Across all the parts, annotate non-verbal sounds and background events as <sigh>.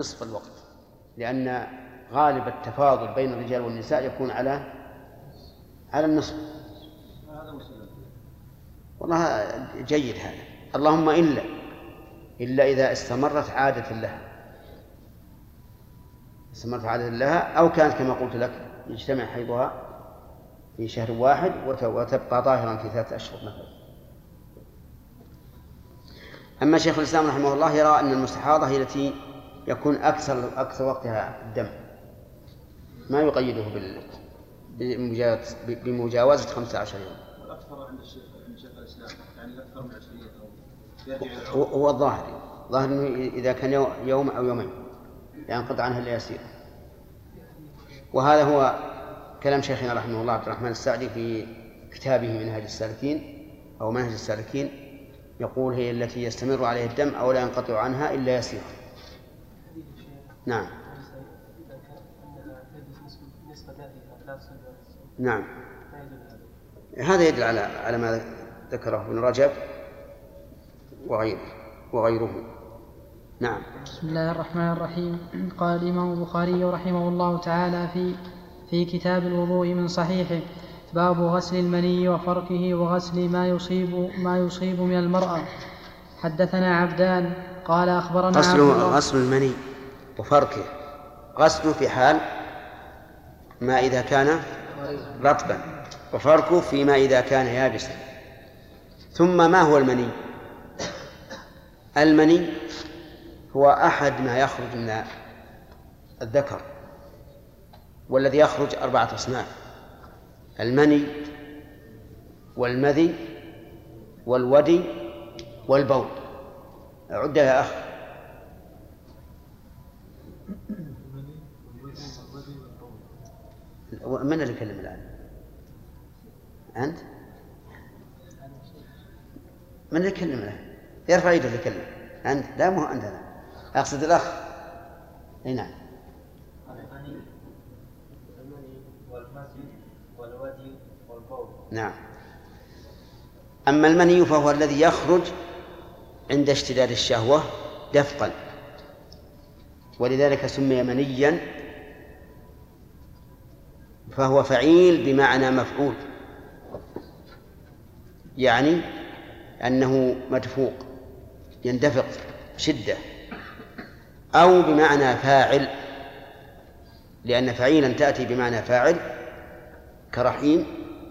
نصف الوقت لأن غالب التفاضل بين الرجال والنساء يكون على على النصف. والله جيد هذا. اللهم إلا إلا إذا استمرت عادة لها. استمرت عادة لها أو كانت كما قلت لك يجتمع حيضها في شهر واحد وتبقى ظاهرا في ثلاثة أشهر مثلا. أما شيخ الإسلام رحمه الله يرى أن المستحاضة هي التي يكون أكثر أكثر وقتها الدم. ما يقيده بمجاوزة بمجاوزة 15 يوم. الأكثر عند الشيخ عند شيخ الإسلام يعني أكثر من 20 أو هو الظاهر. ظاهر أنه إذا كان يوم أو يومين. ينقطع يعني عنها اليسير وهذا هو كلام شيخنا رحمه الله عبد الرحمن السعدي في كتابه منهج السالكين أو منهج السالكين. يقول هي التي يستمر عليها الدم أو لا ينقطع عنها إلا يسير. نعم. نعم. هذا يدل على على ما ذكره ابن رجب وغيره وغيره. نعم. بسم الله الرحمن الرحيم. قال الإمام البخاري رحمه الله تعالى في في كتاب الوضوء من صحيحه باب غسل المني وفركه وغسل ما يصيب ما يصيب من المرأة. حدثنا عبدان قال أخبرنا غسل غسل المني. وفركه غسله في حال ما إذا كان رطبا وفركه فيما إذا كان يابسا. ثم ما هو المني؟ المني هو أحد ما يخرج من الذكر والذي يخرج أربعة أصناف المني والمذي والودي والبول. عد يا أخ من اللي يكلم الآن؟ أنت؟ من اللي يكلم الآن؟ يرفع يده اللي يكلم. أنت؟ لا مو أنت أنا أقصد الأخ. أي نعم. نعم. أما المني فهو الذي يخرج عند اشتداد الشهوة دفقا. ولذلك سمي منيا فهو فعيل بمعنى مفعول يعني أنه مدفوق يندفق شدة أو بمعنى فاعل لأن فعيلا تأتي بمعنى فاعل كرحيم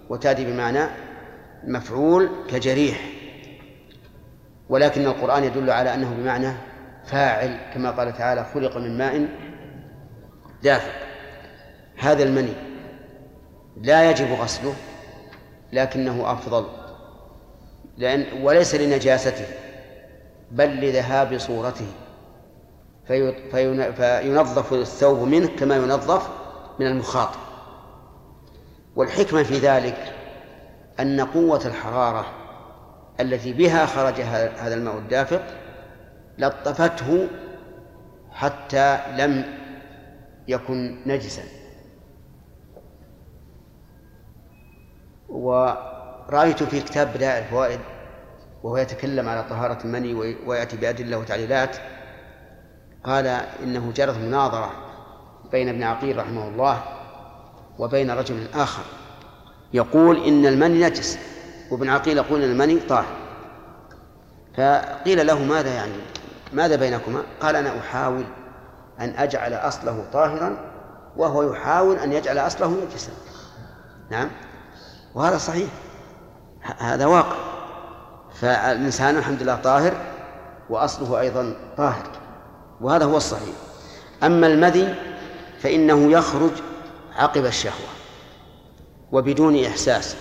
وتأتي بمعنى مفعول كجريح ولكن القرآن يدل على أنه بمعنى فاعل كما قال تعالى خلق من ماء دافق هذا المني لا يجب غسله لكنه أفضل لأن وليس لنجاسته بل لذهاب صورته. فينظف الثوب منه كما ينظف من المخاط والحكمة في ذلك أن قوة الحرارة التي بها خرج هذا الماء الدافق لطفته حتى لم يكن نجسا. ورأيت في كتاب بدائع الفوائد وهو يتكلم على طهارة المني ويأتي بأدلة وتعليلات قال إنه جرت مناظرة بين ابن عقيل رحمه الله وبين رجل آخر يقول إن المني نجس وابن عقيل يقول إن المني طاهر. فقيل له ماذا يعني؟ ماذا بينكما؟ قال أنا أحاول أن أجعل أصله طاهرا وهو يحاول أن يجعل أصله نجسا. نعم؟ وهذا صحيح. هذا واقع. فالإنسان الحمد لله طاهر وأصله أيضا طاهر. وهذا هو الصحيح. أما المذي فإنه يخرج عقب الشهوة وبدون إحساس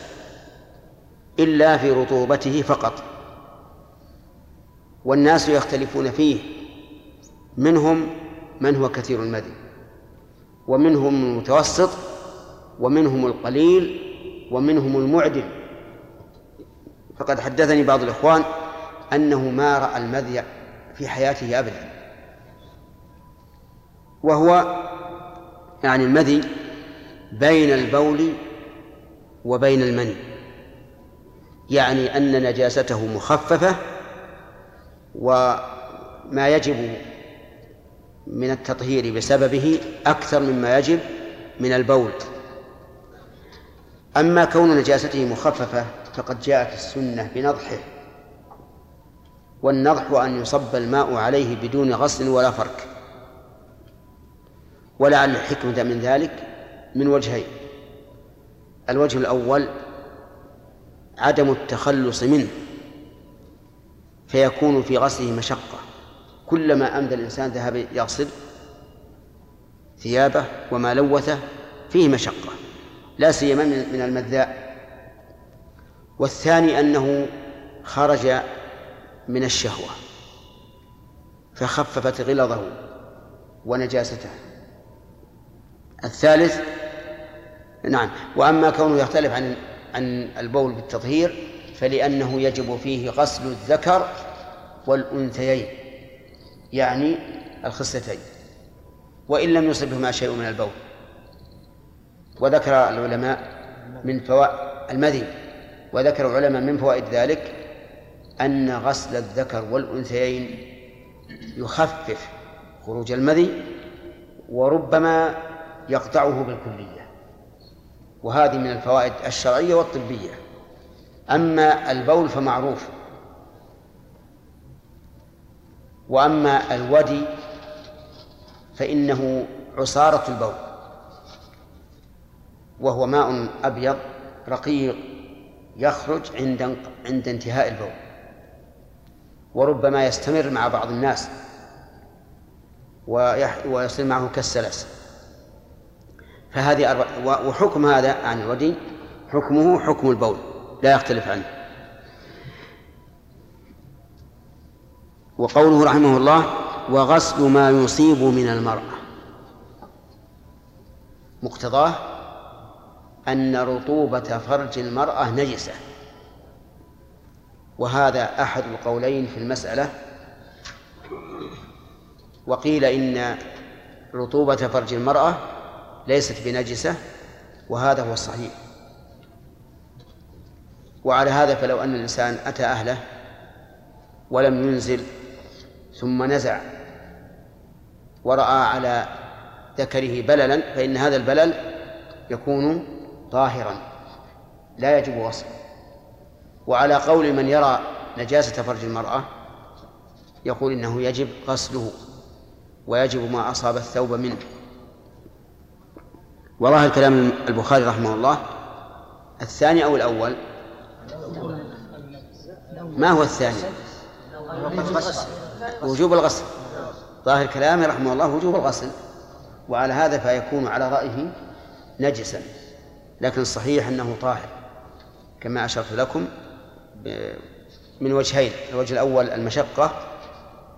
إلا في رطوبته فقط. والناس يختلفون فيه. منهم من هو كثير المذي ومنهم المتوسط ومنهم القليل ومنهم المعدل. فقد حدثني بعض الإخوان أنه ما رأى المذي في حياته أبدا. وهو يعني المذي بين البول وبين المني يعني أن نجاسته مخففة وما يجب من التطهير بسببه أكثر مما يجب من البول. أما كون نجاسته مخففة فقد جاءت السنة بنضحه والنضح أن يصب الماء عليه بدون غسل ولا فرك. ولعل الحكمة من ذلك من وجهين الوجه الأول عدم التخلص منه فيكون في غسله مشقة. كلما أمدى الإنسان ذهب يغسل ثيابه وما لوثه فيه مشقة. لا سيما من المذاء. والثاني أنه خرج من الشهوة. فخففت غلظه ونجاسته. الثالث نعم وأما كونه يختلف عن عن البول بالتطهير فلأنه يجب فيه غسل الذكر والأنثيين يعني الخصلتين وإن لم يصبهما شيء من البول. وذكر العلماء من فوائد المذي وذكر العلماء من فوائد ذلك أن غسل الذكر والأنثيين يخفف خروج المذي وربما يقطعه بالكلية. وهذه من الفوائد الشرعية والطبية. أما البول فمعروف. وأما الودي فإنه عصارة البول. وهو ماء أبيض رقيق يخرج عند عند انتهاء البول. وربما يستمر مع بعض الناس. ويصير معه كالسلس. فهذه وحكم هذا عن الودي حكمه حكم البول. لا يختلف عنه. وقوله رحمه الله وغسل ما يصيب من المرأة. مقتضاه أن رطوبة فرج المرأة نجسة. وهذا أحد القولين في المسألة. وقيل إن رطوبة فرج المرأة ليست بنجسة وهذا هو الصحيح. وعلى هذا فلو أن الإنسان أتى أهله ولم ينزل ثم نزع ورأى على ذكره بللا فإن هذا البلل يكون طاهرا لا يجب وصفه وعلى قول من يرى نجاسة فرج المرأة يقول إنه يجب غسله ويجب ما أصاب الثوب منه. وظاهر كلام البخاري رحمه الله الثاني أو الأول ما هو الثاني؟ وجوب الغسل. ظاهر كلامه رحمه الله وجوب الغسل. وعلى هذا فيكون على رأيه نجسا. لكن الصحيح أنه طاهر. كما أشرت لكم من وجهين. الوجه الأول المشقة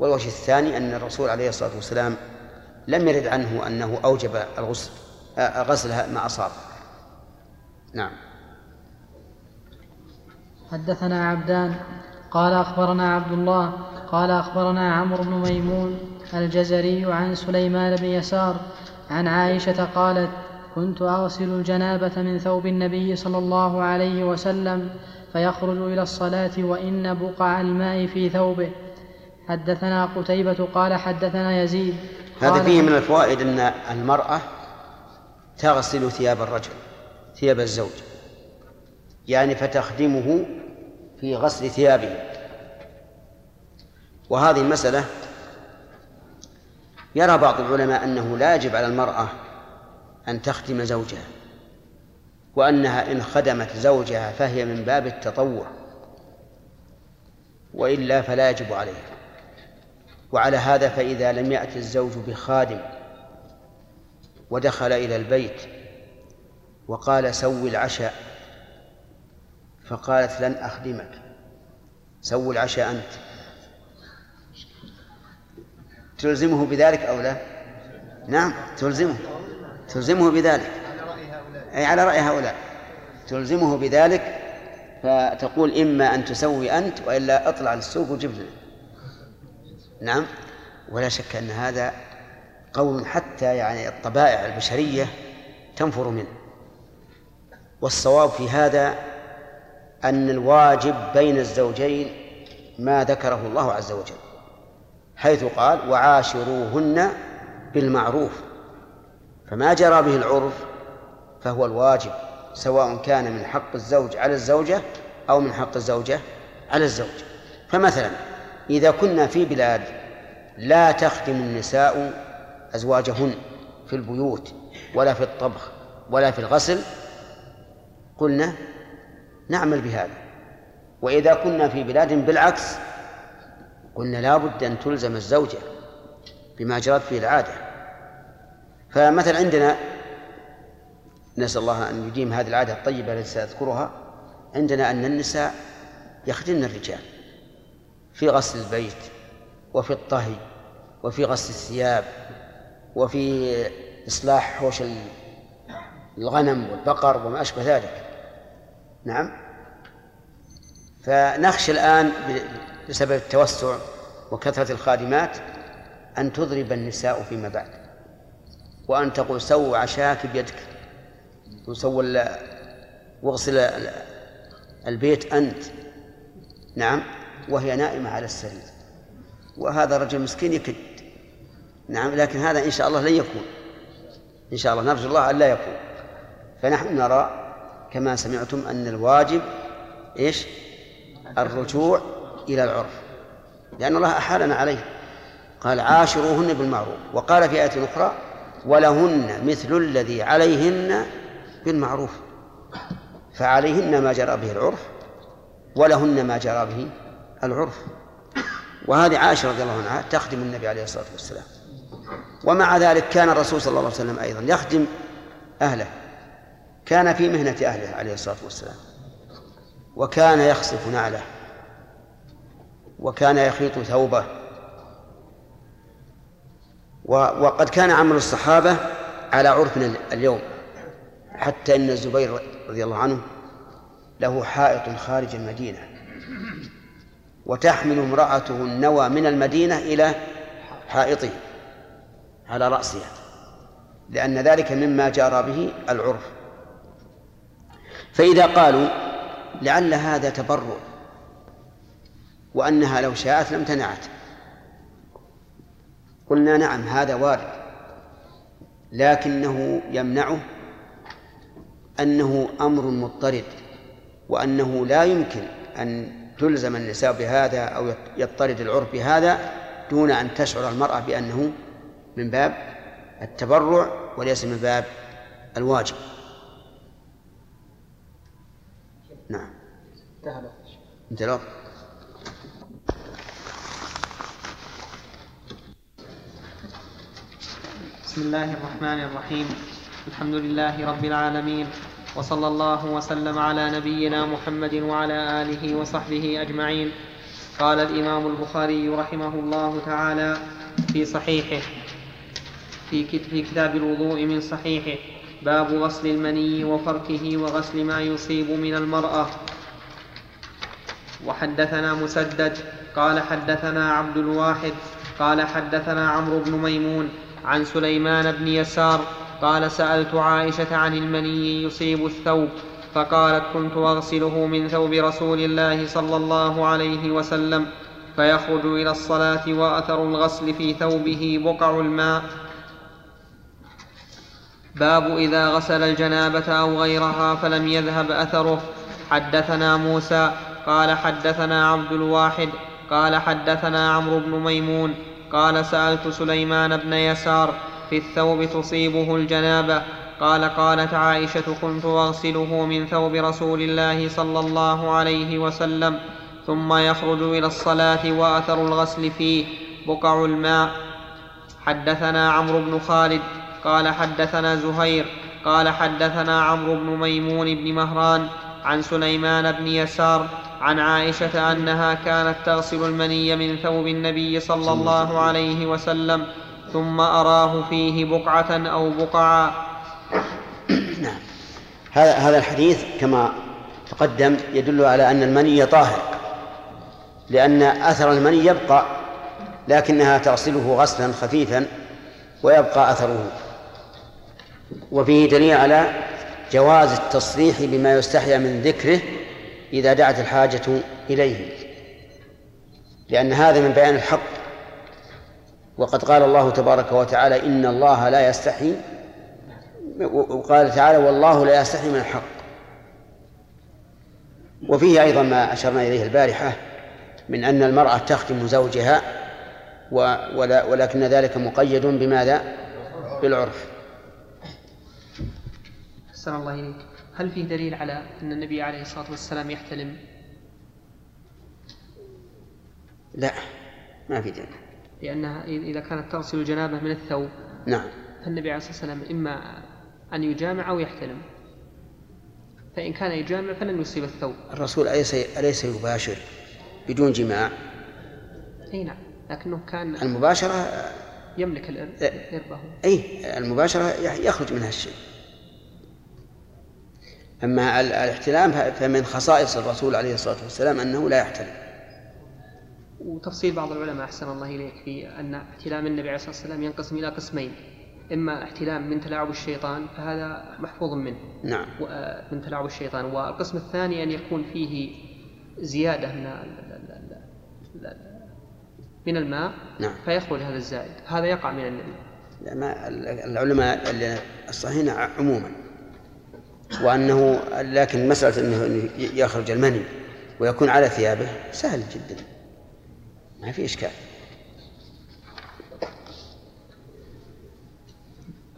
والوجه الثاني أن الرسول عليه الصلاة والسلام لم يرد عنه أنه أوجب الغسل آه، غسل ما أصاب نعم. حدثنا عبدان قال أخبرنا عبد الله قال أخبرنا عمرو بن ميمون الجزري عن سليمان بن يسار عن عائشة قالت كنت أغسل الجنابة من ثوب النبي صلى الله عليه وسلم فيخرج إلى الصلاة وإن بقع الماء في ثوبه. حدثنا قتيبة قال حدثنا يزيد هذا فيه من الفوائد أن المرأة تغسل ثياب الرجل ثياب الزوج يعني فتخدمه في غسل ثيابه. وهذه المسألة يرى بعض العلماء أنه لا يجب على المرأة أن تخدم زوجها وأنها إن خدمت زوجها فهي من باب التطوع وإلا فلا يجب عليها. وعلى هذا فإذا لم يأتي الزوج بخادم ودخل إلى البيت وقال سوي العشاء فقالت لن أخدمك. سوي العشاء أنت. تلزمه بذلك أو لا؟ نعم تلزمه. تلزمه بذلك. أي على رأي هؤلاء. تلزمه بذلك فتقول إما أن تسوي أنت وإلا أطلع للسوق وجب لي. نعم. ولا شك أن هذا قول حتى يعني الطبائع البشرية تنفر منه. والصواب في هذا أن الواجب بين الزوجين ما ذكره الله عز وجل حيث قال وعاشروهن بالمعروف فما جرى به العرف فهو الواجب سواء كان من حق الزوج على الزوجة أو من حق الزوجة على الزوج. فمثلا إذا كنا في بلاد لا تخدم النساء أزواجهن في البيوت ولا في الطبخ ولا في الغسل قلنا نعمل بهذا. وإذا كنا في بلاد بالعكس قلنا لا بد أن تلزم الزوجة بما جرت فيه العادة. فمثلا عندنا نسأل الله أن يديم هذه العادة الطيبة التي سأذكرها عندنا أن النساء يخدمن الرجال في غسل البيت وفي الطهي وفي غسل الثياب وفي إصلاح حوش الغنم والبقر وما أشبه ذلك. نعم. فنخشى الآن بسبب التوسع وكثرة الخادمات أن تضرب النساء فيما بعد. وأن تقول سو عشاك بيدك. وسو واغسل البيت أنت. نعم. وهي نائمة على السرير. وهذا رجل مسكين يكد. نعم. لكن هذا إن شاء الله لن يكون. إن شاء الله نرجو الله أن لا يكون. فنحن نرى كما سمعتم أن الواجب إيش؟ الرجوع إلى العرف. لأن الله أحالنا عليه. قال عاشروهن بالمعروف. وقال في آية أخرى ولهن مثل الذي عليهن بالمعروف. فعليهن ما جرى به العرف ولهن ما جرى به العرف. وهذه عائشة رضي الله عنها تخدم النبي عليه الصلاة والسلام. ومع ذلك كان الرسول صلى الله عليه وسلم أيضا يخدم أهله. كان في مهنة أهله عليه الصلاة والسلام. وكان يخصف نعله. وكان يخيط ثوبه. وقد كان عمل الصحابة على عرفنا اليوم. حتى إن الزبير رضي الله عنه له حائط خارج المدينة. وتحمل امرأته النوى من المدينة إلى حائطه على رأسها. لأن ذلك مما جرى به العرف. فإذا قالوا لعل هذا تبرع وأنها لو شاءت لم تنعت. قلنا نعم هذا وارد. لكنه يمنعه أنه أمر مضطرد وأنه لا يمكن أن تلزم النساء بهذا أو يضطرد العرف بهذا دون أن تشعر المرأة بأنه من باب التبرع وليس من باب الواجب. نعم. انتهى بسم الله الرحمن الرحيم. الحمد لله رب العالمين وصلى الله وسلم على نبينا محمد وعلى آله وصحبه أجمعين. قال الإمام البخاري رحمه الله تعالى في صحيحه في كتاب الوضوء من صحيحه. باب غسل المني وفركه وغسل ما يصيب من المرأة. وحدثنا مسدد قال حدثنا عبد الواحد قال حدثنا عمرو بن ميمون عن سليمان بن يسار قال سألت عائشة عن المني يصيب الثوب فقالت كنت أغسله من ثوب رسول الله صلى الله عليه وسلم فيخرج إلى الصلاة وأثر الغسل في ثوبه بقع الماء باب إذا غسل الجنابة أو غيرها فلم يذهب أثره. حدثنا موسى قال حدثنا عبد الواحد قال حدثنا عمرو بن ميمون قال سألت سليمان بن يسار في الثوب تصيبه الجنابة؟ قال قالت عائشة كنت أغسله من ثوب رسول الله صلى الله عليه وسلم ثم يخرج إلى الصلاة وأثر الغسل فيه بقع الماء. حدثنا عمرو بن خالد قال حدثنا زهير قال حدثنا عمرو بن ميمون بن مهران عن سليمان بن يسار عن عائشة أنها كانت تغسل المني من ثوب النبي صلى الله عليه وسلم ثم أراه فيه بقعة أو بقعا نعم. هذا هذا الحديث كما تقدم يدل على أن المني طاهر لأن أثر المني يبقى لكنها تغسله غسلا خفيفا ويبقى أثره. وفيه دليل على جواز التصريح بما يستحيا من ذكره إذا دعت الحاجة إليه. لأن هذا من بيان الحق. وقد قال الله تبارك وتعالى إن الله لا يستحي وقال تعالى والله لا يستحي من الحق. وفيه أيضا ما أشرنا إليه البارحة من أن المرأة تخدم زوجها ولكن ذلك مقيد بماذا؟ بالعرف. أحسن الله إليك. هل فيه دليل على أن النبي عليه الصلاة والسلام يحتلم؟ لا ما في دليل. لأنها إذا كانت تغسل الجنابة من الثوب نعم. فالنبي عليه الصلاة والسلام إما أن يجامع أو يحتلم. فإن كان يجامع فلن يصيب الثوب. الرسول أليس أليس يباشر بدون جماع؟ أي نعم لكنه كان المباشرة يملك الإربة أي المباشرة يخرج منها الشيء. أما الاحتلام فمن خصائص الرسول عليه الصلاة والسلام أنه لا يحتلم. وتفصيل بعض العلماء أحسن الله إليك في أن احتلام النبي عليه الصلاة والسلام ينقسم إلى قسمين. إما احتلام من تلاعب الشيطان فهذا محفوظ منه. نعم. من تلاعب الشيطان. والقسم الثاني أن يكون فيه زيادة من من الماء نعم. فيخرج هذا الزائد. هذا يقع من النبي. لا ما العلماء الصحيحين عموما وأنه لكن مسألة أنه يخرج المني ويكون على ثيابه سهل جدا. ما في إشكال.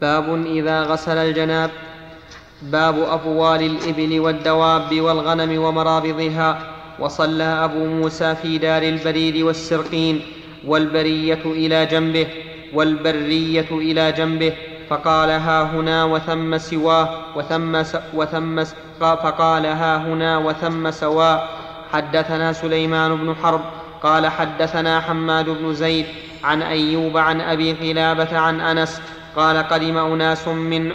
باب إذا غسل الجناب. باب أبوال الإبل والدواب والغنم ومرابضها. وصلى أبو موسى في دار البريد والسرقين. والبرية إلى جنبه والبرية إلى جنبه. فقال ها هنا وثم سواه وثم وثم فقال ها هنا وثم سواء حدثنا سليمان بن حرب قال حدثنا حماد بن زيد عن أيوب عن أبي قلابة عن أنس قال قدم أناس من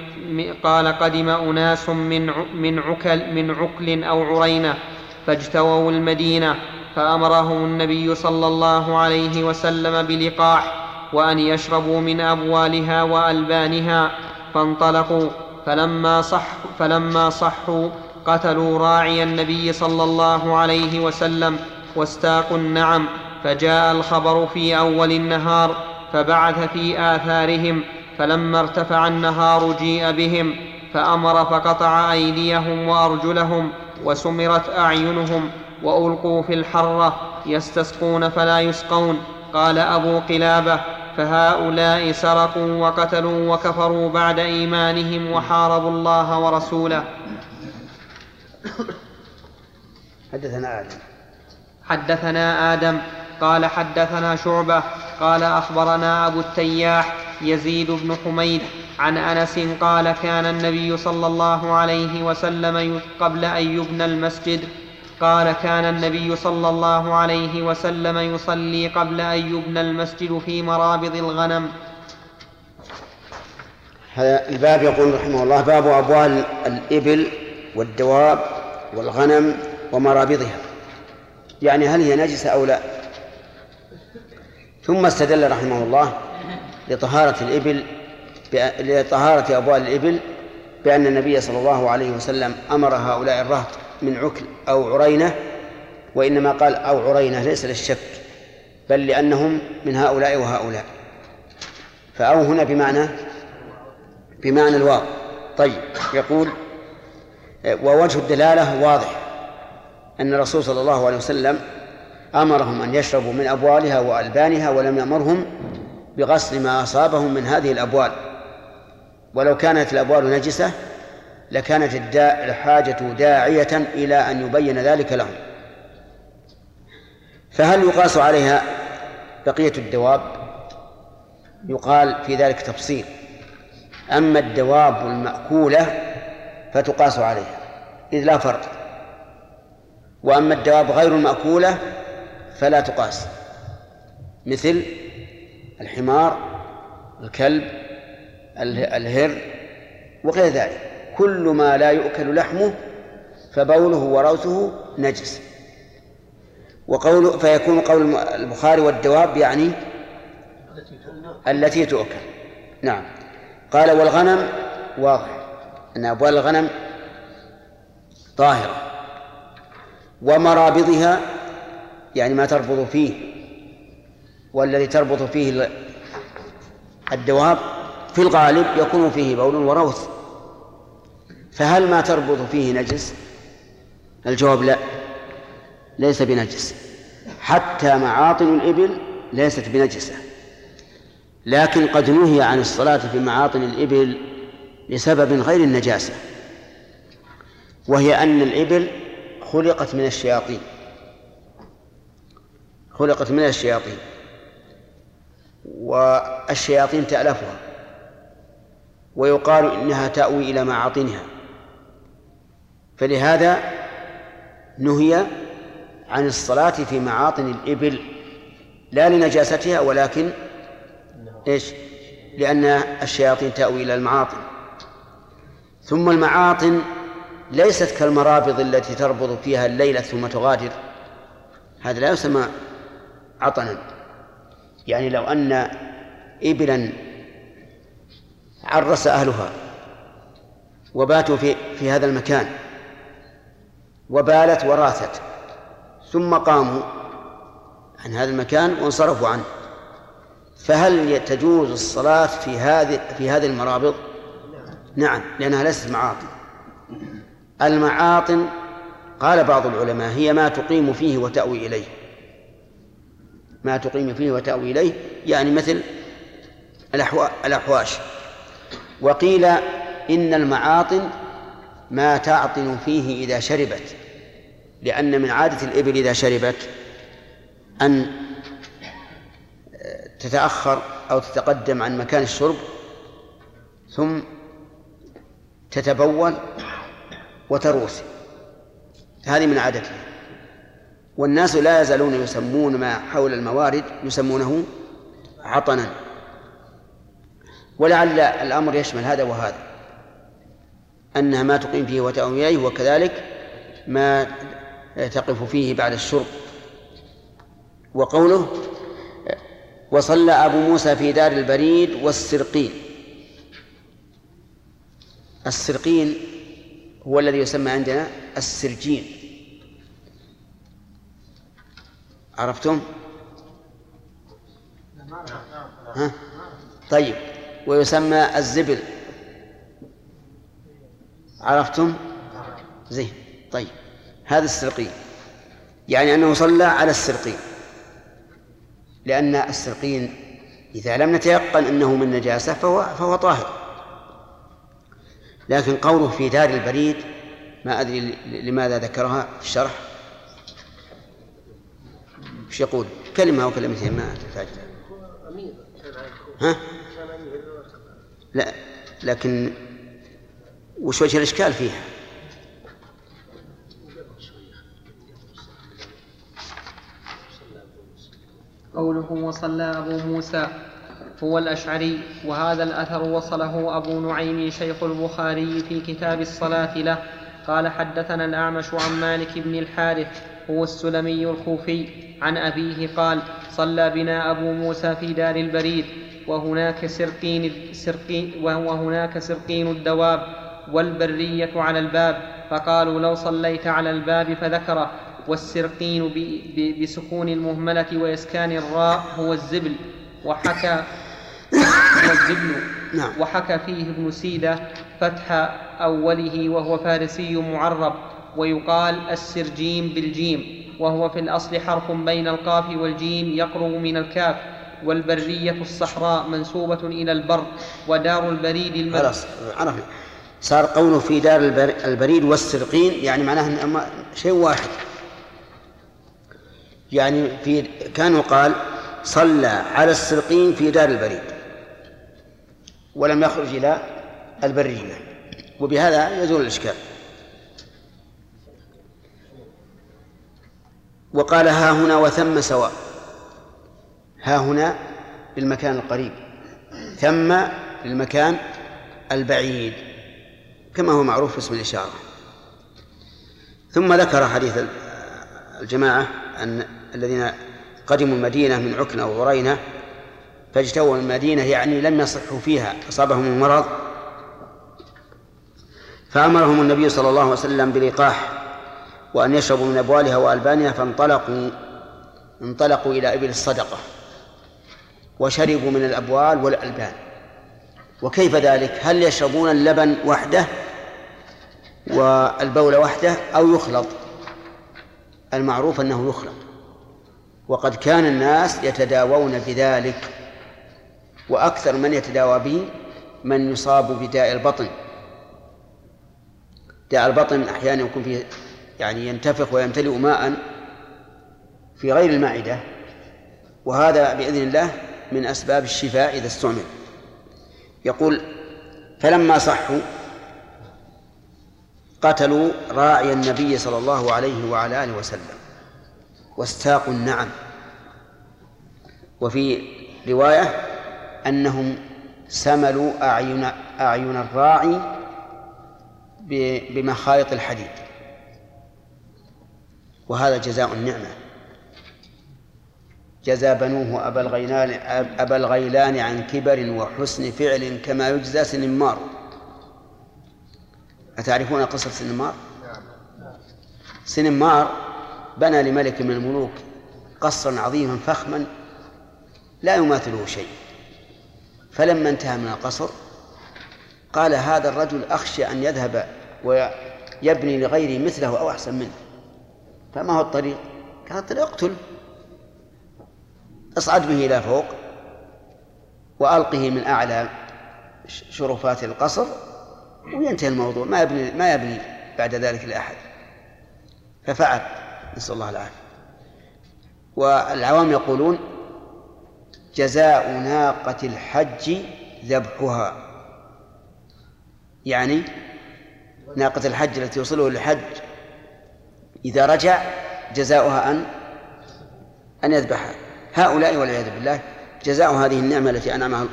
قال قدم أناس من من عكل من عكل أو عرينة فاجتووا المدينة فأمرهم النبي صلى الله عليه وسلم بلقاح وأن يشربوا من أبوالها وألبانها فانطلقوا. فلما صح فلما صحوا قتلوا راعي النبي صلى الله عليه وسلم واستاقوا النعم. فجاء الخبر في أول النهار فبعث في آثارهم. فلما ارتفع النهار جيء بهم فأمر فقطع أيديهم وأرجلهم وسمرت أعينهم وألقوا في الحرة يستسقون فلا يسقون. قال أبو قلابة فهؤلاء سرقوا وقتلوا وكفروا بعد إيمانهم وحاربوا الله ورسوله. حدثنا آدم. حدثنا آدم قال حدثنا شعبة قال أخبرنا أبو التياح يزيد بن حميد عن أنس قال كان النبي صلى الله عليه وسلم قبل أن يبنى المسجد قال كان النبي صلى الله عليه وسلم يصلي قبل أن يبنى المسجد في مرابض الغنم. هذا الباب يقول رحمه الله باب أبوال الإبل والدواب والغنم ومرابضها. يعني هل هي نجسة أو لا؟ ثم استدل رحمه الله لطهارة الإبل لطهارة أبوال الإبل بأن النبي صلى الله عليه وسلم أمر هؤلاء الرهط. من عكل أو عرينة وإنما قال أو عرينة ليس للشك بل لأنهم من هؤلاء وهؤلاء. فأو هنا بمعنى بمعنى الواو. طيب يقول ووجه الدلالة واضح أن الرسول صلى الله عليه وسلم أمرهم أن يشربوا من أبوالها وألبانها ولم يأمرهم بغسل ما أصابهم من هذه الأبوال. ولو كانت الأبوال نجسة لكانت الحاجة داعية إلى أن يبين ذلك لهم. فهل يقاس عليها بقية الدواب؟ يقال في ذلك تفصيل. أما الدواب المأكولة فتقاس عليها إذ لا فرق. وأما الدواب غير المأكولة فلا تقاس. مثل الحمار الكلب الهر وغير ذلك. كل ما لا يؤكل لحمه فبوله وروثه نجس. وقول فيكون قول البخاري والدواب يعني التي تؤكل. نعم. قال والغنم واضح. أن أبوال الغنم طاهرة. ومرابضها يعني ما تربض فيه. والذي تربط فيه الدواب في الغالب يكون فيه بول وروث فهل ما تربط فيه نجس؟ الجواب لا ليس بنجس. حتى معاطن الإبل ليست بنجسة. لكن قد نهي عن الصلاة في معاطن الإبل لسبب غير النجاسة وهي أن الإبل خلقت من الشياطين. خلقت من الشياطين والشياطين تألفها ويقال إنها تأوي إلى معاطنها. فلهذا نهي عن الصلاة في معاطن الإبل لا لنجاستها ولكن إيش؟ لأن الشياطين تأوي إلى المعاطن. ثم المعاطن ليست كالمرابض التي تربض فيها الليلة ثم تغادر. هذا لا يسمى عطنا. يعني لو أن إبلا عرس أهلها وباتوا في في هذا المكان وبالت وراثت. ثم قاموا عن هذا المكان وانصرفوا عنه. فهل تجوز الصلاة في هذه في هذه المرابض؟ نعم لأنها ليست معاطن. المعاطن قال بعض العلماء هي ما تقيم فيه وتأوي إليه. ما تقيم فيه وتأوي إليه يعني مثل الأحواش. وقيل إن المعاطن ما تعطن فيه إذا شربت. لأن من عادة الإبل إذا شربت أن تتأخر أو تتقدم عن مكان الشرب ثم تتبول وتروس هذه من عادتها. والناس لا يزالون يسمون ما حول الموارد يسمونه عطنا. ولعل الأمر يشمل هذا وهذا. أنها ما تقيم فيه وتأوي إليه وكذلك ما تقف فيه بعد الشرب. وقوله وصلى أبو موسى في دار البريد والسرقين. السرقين هو الذي يسمى عندنا السرجين. عرفتم؟ ها؟ طيب. ويسمى الزبل. عرفتم؟ زين طيب. هذا السرقين. يعني أنه صلى على السرقين. لأن السرقين إذا لم نتيقن أنه من نجاسة فهو فهو طاهر. لكن قوله في دار البريد ما أدري لماذا ذكرها في الشرح؟ إيش يقول؟ كلمة أو كلمتين ما تحتاج. ها؟ لا لكن وش وجه الإشكال فيها؟ قوله وصلى أبو موسى هو الأشعري وهذا الأثر وصله أبو نعيم شيخ البخاري في كتاب الصلاة له قال حدثنا الأعمش عن مالك بن الحارث هو السلمي الكوفي عن أبيه قال صلى بنا أبو موسى في دار البريد وهناك سرقين, سرقين وهناك سرقين الدواب والبرية على الباب فقالوا لو صليت على الباب فذكره. والسرقين بسكون المهملة وإسكان الراء هو الزبل. وحكى هو الزبل. نعم. وحكى فيه ابن سيدة فتح أوله وهو فارسي معرب. ويقال السرجين بالجيم وهو في الأصل حرف بين القاف والجيم يقرب من الكاف. والبرية الصحراء منسوبة إلى البر ودار البريد عرفنا. صار قوله في دار البريد والسرقين يعني معناه شيء واحد. يعني في كان قال صلى على السرقين في دار البريد ولم يخرج إلى البرية وبهذا يزول الإشكال. وقال ها هنا وثم سواء ها هنا للمكان القريب ثم للمكان البعيد. كما هو معروف في اسم الإشارة. ثم ذكر حديث الجماعة أن الذين قدموا المدينة من عكنة وغرينة فاجتووا المدينة يعني لم يصحوا فيها أصابهم المرض فأمرهم النبي صلى الله عليه وسلم بلقاح وأن يشربوا من أبوالها وألبانها فانطلقوا انطلقوا إلى إبل الصدقة وشربوا من الأبوال والألبان. وكيف ذلك؟ هل يشربون اللبن وحده والبول وحده أو يخلط. المعروف أنه يخلط. وقد كان الناس يتداوون بذلك وأكثر من يتداوى به من يصاب بداء البطن. داء البطن أحيانا يكون فيه يعني ينتفخ ويمتلئ ماء في غير المعدة وهذا بإذن الله من أسباب الشفاء إذا استعمل. يقول فلما صحوا قتلوا راعي النبي صلى الله عليه وعلى آله وسلم واستاقوا النعم. وفي رواية أنهم سملوا أعين أعين الراعي بمخايط الحديد. وهذا جزاء النعمة. جزى بنوه أبا الغيلان أبا الغيلان عن كبر وحسن فعل كما يجزى سنمار. أتعرفون قصة سنمار؟ سنمار بنى لملك من الملوك قصرا عظيما فخما لا يماثله شيء فلما انتهى من القصر قال هذا الرجل أخشى أن يذهب ويبني لغيره مثله أو أحسن منه فما هو الطريق؟ قال الطريق اقتل اصعد به إلى فوق وألقه من أعلى شرفات القصر وينتهي الموضوع. ما يبني ما يبني بعد ذلك لأحد. ففعل. نسأل الله العافية. والعوام يقولون جزاء ناقة الحج ذبحها. يعني ناقة الحج التي يوصله للحج إذا رجع جزاؤها أن أن يذبحها. هؤلاء والعياذ بالله جزاء هذه النعمة التي أنعمها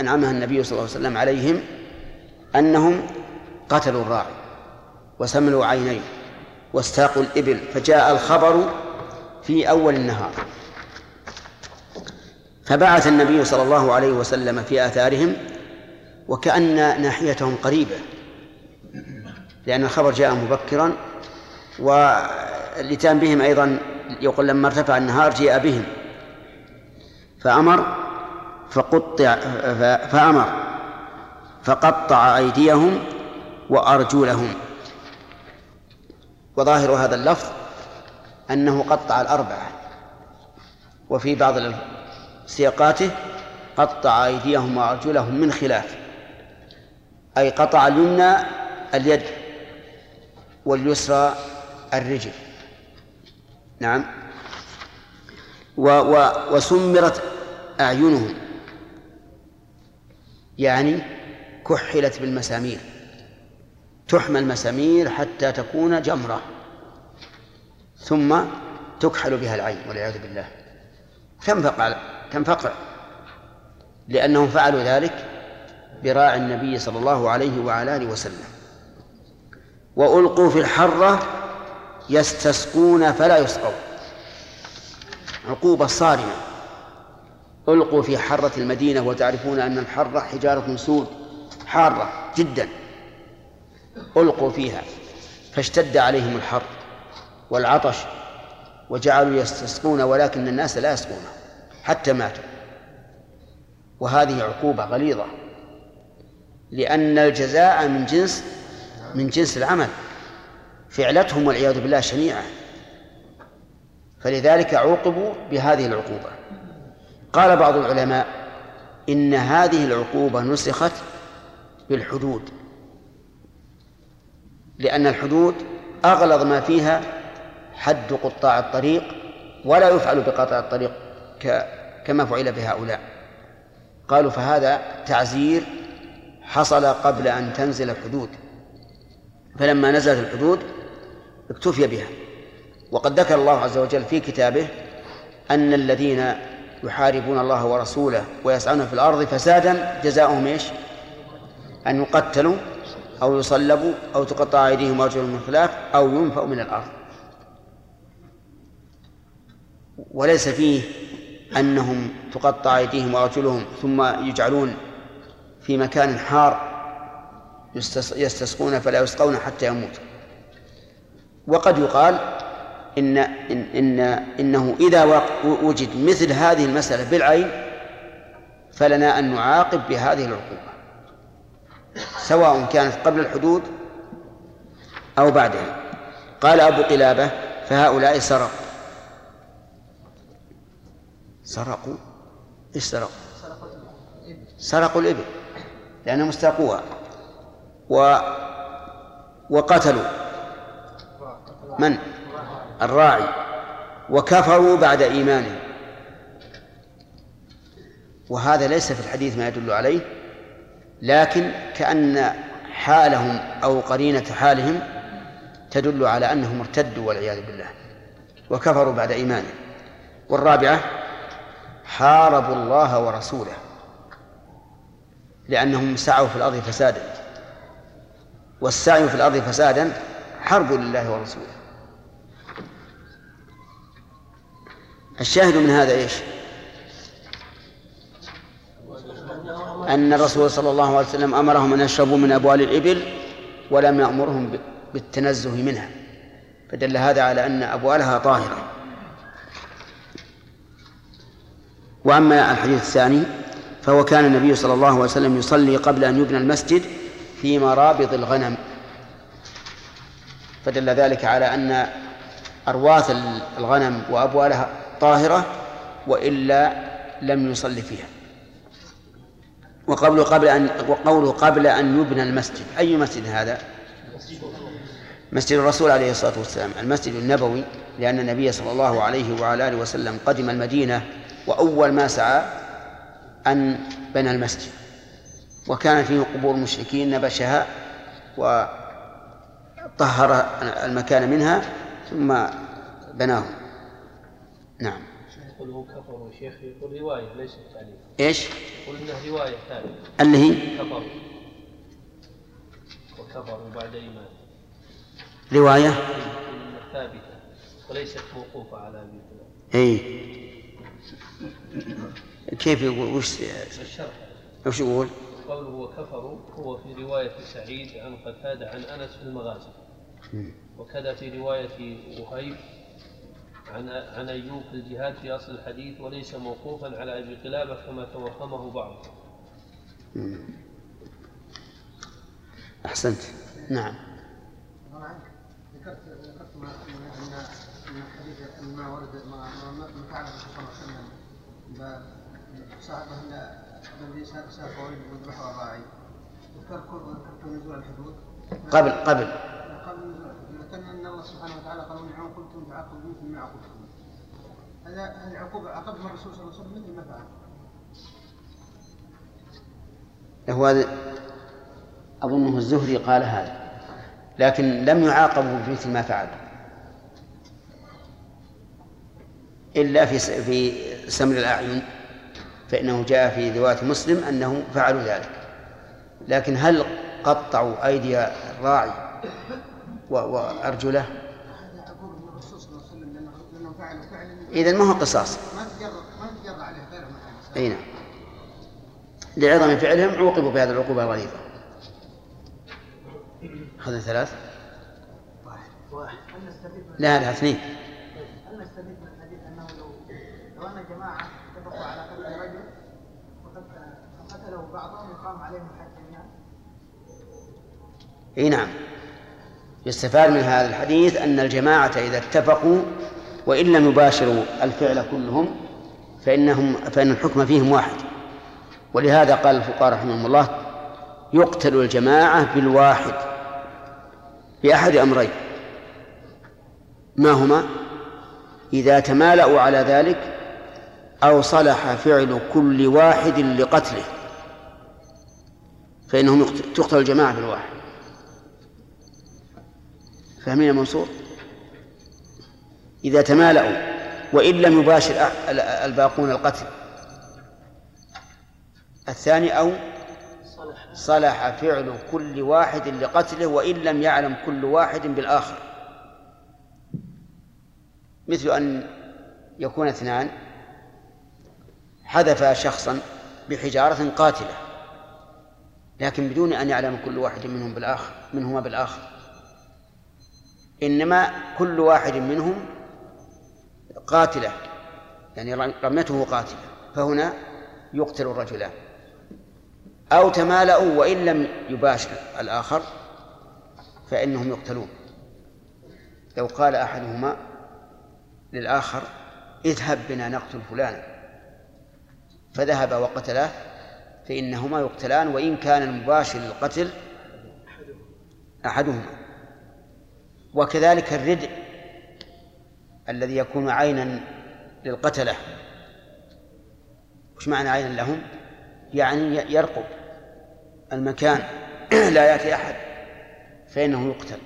أنعمها النبي صلى الله عليه وسلم عليهم أنهم قتلوا الراعي وسملوا عينيه واستاقوا الإبل فجاء الخبر في أول النهار. فبعث النبي صلى الله عليه وسلم في آثارهم وكأن ناحيتهم قريبة لأن الخبر جاء مبكرا ولتان بهم أيضا يقول لما ارتفع النهار جاء بهم فأمر فقطع فأمر فقطع أيديهم وأرجلهم وظاهر هذا اللفظ أنه قطع الأربعة وفي بعض سياقاته قطع أيديهم وأرجلهم من خلاف أي قطع اليمنى اليد واليسرى الرجل. نعم. و و وسمرت أعينهم. يعني كحلت بالمسامير. تحمى المسامير حتى تكون جمرة. ثم تكحل بها العين والعياذ بالله. تنفقع تنفقع. لأنهم فعلوا ذلك براعي النبي صلى الله عليه وعلى آله وسلم. وألقوا في الحرة يستسقون فلا يسقون. عقوبة صارمة. ألقوا في حرة المدينة وتعرفون أن الحرة حجارة سود. حارة جدا. ألقوا فيها فاشتد عليهم الحر والعطش وجعلوا يستسقون ولكن الناس لا يسقون حتى ماتوا. وهذه عقوبة غليظة لأن الجزاء من جنس من جنس العمل. فعلتهم والعياذ بالله شنيعة. فلذلك عوقبوا بهذه العقوبة. قال بعض العلماء إن هذه العقوبة نسخت بالحدود. لأن الحدود أغلظ ما فيها حد قطاع الطريق ولا يفعل بقطع الطريق كما فعل بهؤلاء. قالوا فهذا تعزير حصل قبل أن تنزل الحدود. فلما نزلت الحدود اكتفي بها. وقد ذكر الله عز وجل في كتابه أن الذين يحاربون الله ورسوله ويسعون في الأرض فسادا جزاؤهم إيش؟ أن يقتلوا أو يصلبوا أو تقطع أيديهم وأرجلهم من خلاف أو ينفوا من الأرض. وليس فيه أنهم تقطع أيديهم وأرجلهم ثم يجعلون في مكان حار يستسقون فلا يسقون حتى يموت. وقد يقال إن إن إن إنه إذا وجد مثل هذه المسألة بالعين فلنا أن نعاقب بهذه العقوبة. سواء كانت قبل الحدود أو بعدها. قال أبو قلابة فهؤلاء سرقوا. سرقوا؟ إيش سرقوا؟ سرقوا الإبل لأنهم استاقوها و وقتلوا من؟ الراعي. وكفروا بعد إيمانهم. وهذا ليس في الحديث ما يدل عليه. لكن كأن حالهم أو قرينة حالهم تدل على أنهم ارتدوا والعياذ بالله وكفروا بعد إيمانهم. والرابعة حاربوا الله ورسوله لأنهم سعوا في الأرض فسادا. والسعي في الأرض فسادا حرب لله ورسوله. الشاهد من هذا إيش؟ أن الرسول صلى الله عليه وسلم أمرهم أن يشربوا من أبوال الإبل ولم يأمرهم بالتنزه منها. فدل هذا على أن أبوالها طاهرة. وأما الحديث الثاني فهو كان النبي صلى الله عليه وسلم يصلي قبل أن يبنى المسجد في مرابض الغنم. فدل ذلك على أن أرواث الغنم وأبوالها طاهرة وإلا لم يصلي فيها. وقوله قبل أن وقوله قبل أن يبنى المسجد. أي مسجد هذا؟ مسجد الرسول عليه الصلاة والسلام. المسجد النبوي لأن النبي صلى الله عليه وعلى آله وسلم قدم المدينة وأول ما سعى أن بنى المسجد. وكان فيه قبور المشركين نبشها وطهر المكان منها ثم بناه. نعم. يقول هو كفر شيخ يقول رواية ليس تعليم إيش؟ يقول انها رواية ثانية. اللي هي؟ كفر. وكفروا بعد إيمان. رواية؟ ثابتة وليست موقوفة على أبي اي كيف يقول؟ وش الشرح. وش يقول؟ قوله وكفروا هو في رواية سعيد عن قتادة عن أنس في المغازي. وكذا في رواية وهيب عن عن أيوب في الجهاد في أصل الحديث وليس موقوفا على أبي قلابة كما توهمه بعض. أحسنت. نعم. ذكرت ذكرت ما ان ان الحديث ان ما ورد ما ما ما فعل الرسول صلى الله عليه وسلم صاحبه ان الذي سافر وذبحه الراعي ذكرت ذكرت نزول الحدود قبل قبل. ذكرنا أن الله سبحانه وتعالى قال وان عوقبتم فعاقبوا مثل ما عوقبتم هذا هذه عقوبة عاقبها الرسول صلى الله عليه وسلم مثل ما فعل هو هذا أظنه الزهري قال هذا لكن لم يعاقبوا بمثل ما فعل. إلا في في سمر الأعين فإنه جاء في رواية مسلم أنه فعلوا ذلك. لكن هل قطعوا أيدي الراعي وأرجله هذا إذا ما هو قصاص. أي نعم. لعظم فعلهم عوقبوا بهذه العقوبة الغليظة أخذنا ثلاث. واحد. لا لا اثنين. هل نستفيد من الحديث أنه لو لو أن جماعة اتفقوا على قتل رجل وقد بعضهم يقام عليهم الحد جميعا؟ أي نعم. يستفاد من هذا الحديث أن الجماعة إذا اتفقوا وإن لم يباشروا الفعل كلهم فانهم فإن الحكم فيهم واحد. ولهذا قال الفقهاء رحمهم الله يقتل الجماعة بالواحد بأحد أمرين. ما هما؟ إذا تمالأوا على ذلك أو صلح فعل كل واحد لقتله فإنهم يقت- تقتل الجماعة بالواحد. فاهمين يا منصور؟ إذا تمالأوا وإن لم يباشر الباقون القتل. الثاني أو صلح فعل كل واحد لقتله وإن لم يعلم كل واحد بالآخر. مثل أن يكون اثنان حذف شخصا بحجارة قاتلة لكن بدون أن يعلم كل واحد منهم بالآخر منهما بالآخر. إنما كل واحد منهم قاتلة يعني رميته قاتلة فهنا يقتل الرجلان. أو تمالأوا وإن لم يباشر الآخر فإنهم يقتلون. لو قال أحدهما للآخر اذهب بنا نقتل فلانا. فذهب وقتلاه فإنهما يقتلان وإن كان المباشر للقتل أحدهما. وكذلك الردء الذي يكون عينا للقتلة. وش معنى عينا لهم؟ يعني يرقب المكان. <clears throat> لا يأتي أحد فإنه يقتل.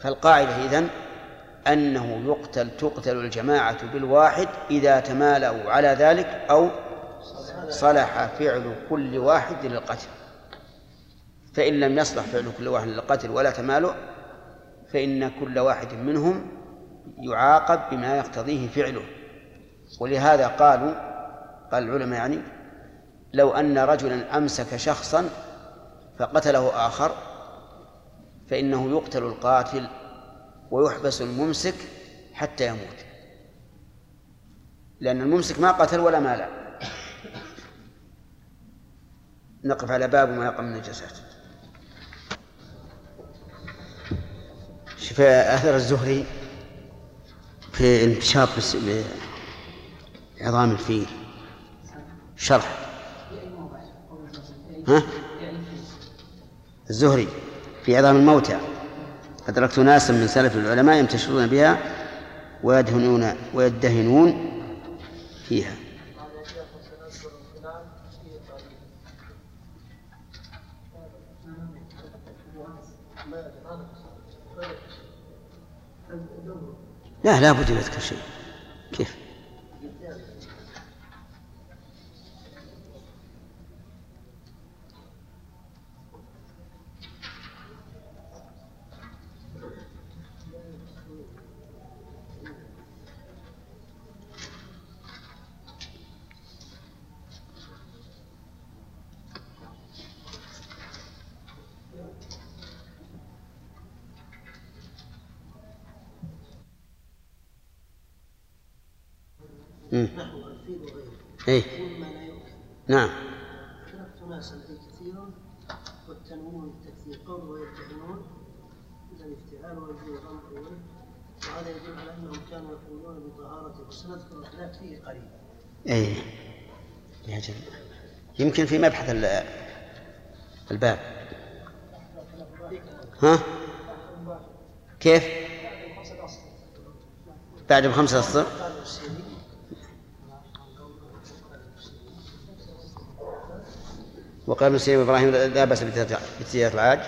فالقاعدة إذن أنه يقتل تقتل الجماعة بالواحد إذا تمالأوا على ذلك أو صلح فعل كل واحد للقتل. فإن لم يصلح فعل كل واحد للقتل ولا تمالؤ فإن كل واحد منهم يعاقب بما يقتضيه فعله. ولهذا قالوا قال العلماء يعني لو أن رجلا أمسك شخصا فقتله آخر فإنه يقتل القاتل ويحبس الممسك حتى يموت. لأن الممسك ما قتل ولا مال. نقف على باب ما يقع من النجاسات شوف أثر الزهري في انتشار عظام الفيل. شرح. ها؟ الزهري في عظام الموتى. أدركت ناسا من سلف العلماء ينتشرون بها ويدهنون ويدهنون فيها. لا لا بد يذكر شيء. كيف إيه؟ نعم تركت ناسا أي كثيرا والتنوين والتكثير قوله ويتهمون إذا الافتعال ويجوز الأمر أوله وهذا يدل على أنهم كانوا يقولون بطهارته وسنذكر الخلاف فيه قريبا. إيه يا جل. يمكن في مبحث الباب ها؟ كيف؟ بعد بخمسة أسطر وقال ابن سيرين وابراهيم لا بأس بتجاره العاج.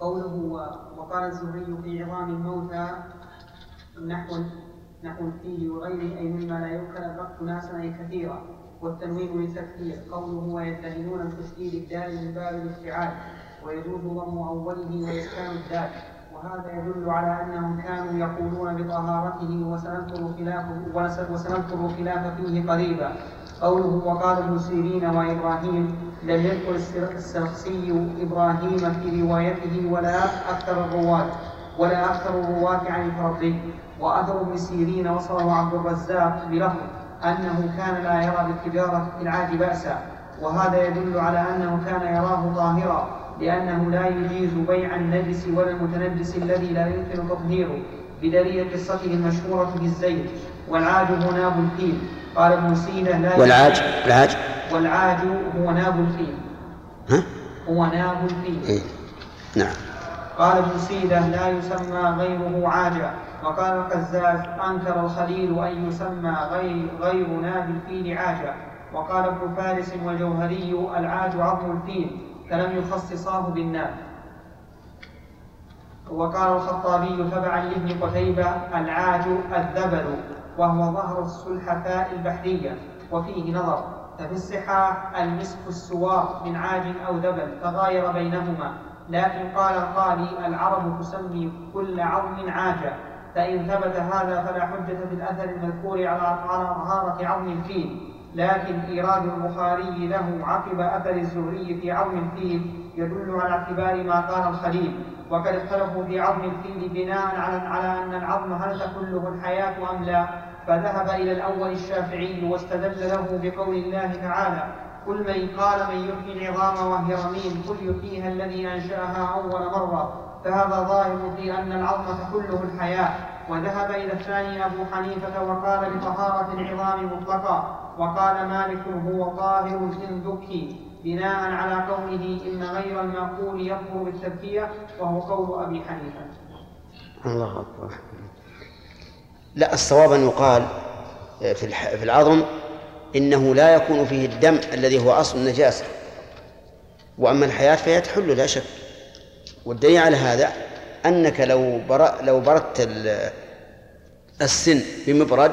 قوله وقال الزهري في عظام الموتى نحو نحو الفيل وغيره أي مما لا يؤكل الرق ناسا أي كثيرا والتنوين للتكثير قوله ويتهمون بتشديد الدال من باب الافتعال ويجوز ضم أوله وإسكان الدال. وهذا يدل على أنهم كانوا يقولون بطهارته وسنذكر خلافه وسنذكر خلاف فيه قريبا. قوله وقال ابن سيرين وإبراهيم لم يذكر السرخسي إبراهيم في روايته ولا أكثر الرواة ولا أكثر الرواة عن الفرقي وأثر ابن سيرين وصله عبد الرزاق بلفظ أنه كان لا يرى بالتجارة في العاد بأسا. وهذا يدل على أنه كان يراه ظاهرا لأنه لا يجيز بيع النجس ولا المتنجس الذي لا يمكن تطهيره بدليل قصته المشهورة بالزيت. والعاج هو ناب الفيل قال ابن سينا لا والعاج؟ العاج؟ والعاج هو ناب الفيل ها؟ هو ناب الفيل إيه؟ نعم. قال ابن سيدة لا يسمى غيره عاجا. وقال القزاز أنكر الخليل أن يسمى غير, غير ناب الفيل عاجا. وقال ابن فارس والجوهري العاج عظم الفيل فلم يخصصاه بالناب وقال الخطابي تبعا لابن قتيبة العاج الذبل وهو ظهر السلحفاء البحرية وفيه نظر ففي الصحاح المسك السوار من عاج أو ذبل تغاير بينهما. لكن قال القاضي العرب تسمي كل عظم عاجا فإن ثبت هذا فلا حجة في الأثر المذكور على طهارة عظم الفيل لكن إيراد البخاري له عقب أثر الزهري في عون الفيل يدل على اعتبار ما قال الخليل. وقد اختلفوا في عظم الفيل بناء على على أن العظم هل تحله الحياة أم لا. فذهب إلى الأول الشافعي واستدل له بقول الله تعالى قل من قال من يحيي العظام وهي رميم قل يحييها الذي أنشأها أول مرة. فهذا ظاهر في أن العظم تحله الحياة. وذهب إلى الثاني أبو حنيفة وقال بطهارة العظام مطلقا وقال مالك هو طاهر ذكي بناء على قوله إن غير المأكول يكفر بالتذكية وهو قول أبي حنيفة. الله أكبر. لا الصواب أن يقال في الح- في العظم إنه لا يكون فيه الدم الذي هو أصل النجاسة. وأما الحياة فهي تحل لا شك. والدليل على هذا أنك لو بر... لو بردت ال- السن بمبرد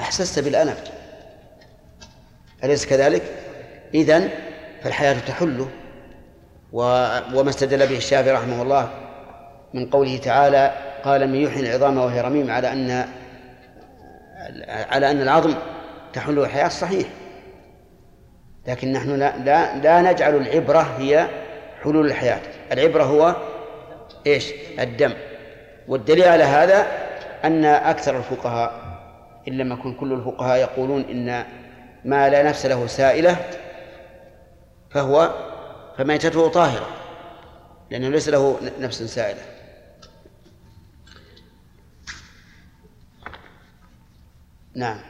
أحسست بالألم أليس كذلك؟ إذن فالحياة تحله. وما استدل به الشافعي رحمه الله من قوله تعالى قال من يحيي العظام وهي رميم على أن على أن العظم تحل الحياة صحيح لكن نحن لا, لا, لا نجعل العبرة هي حلول الحياة العبرة هو إيش الدم والدليل على هذا أن أكثر الفقهاء إن لم يكن كل الفقهاء يقولون إن ما لا نفس له سائلة فهو فميتته طاهرة لأنه ليس له نفس سائلة نعم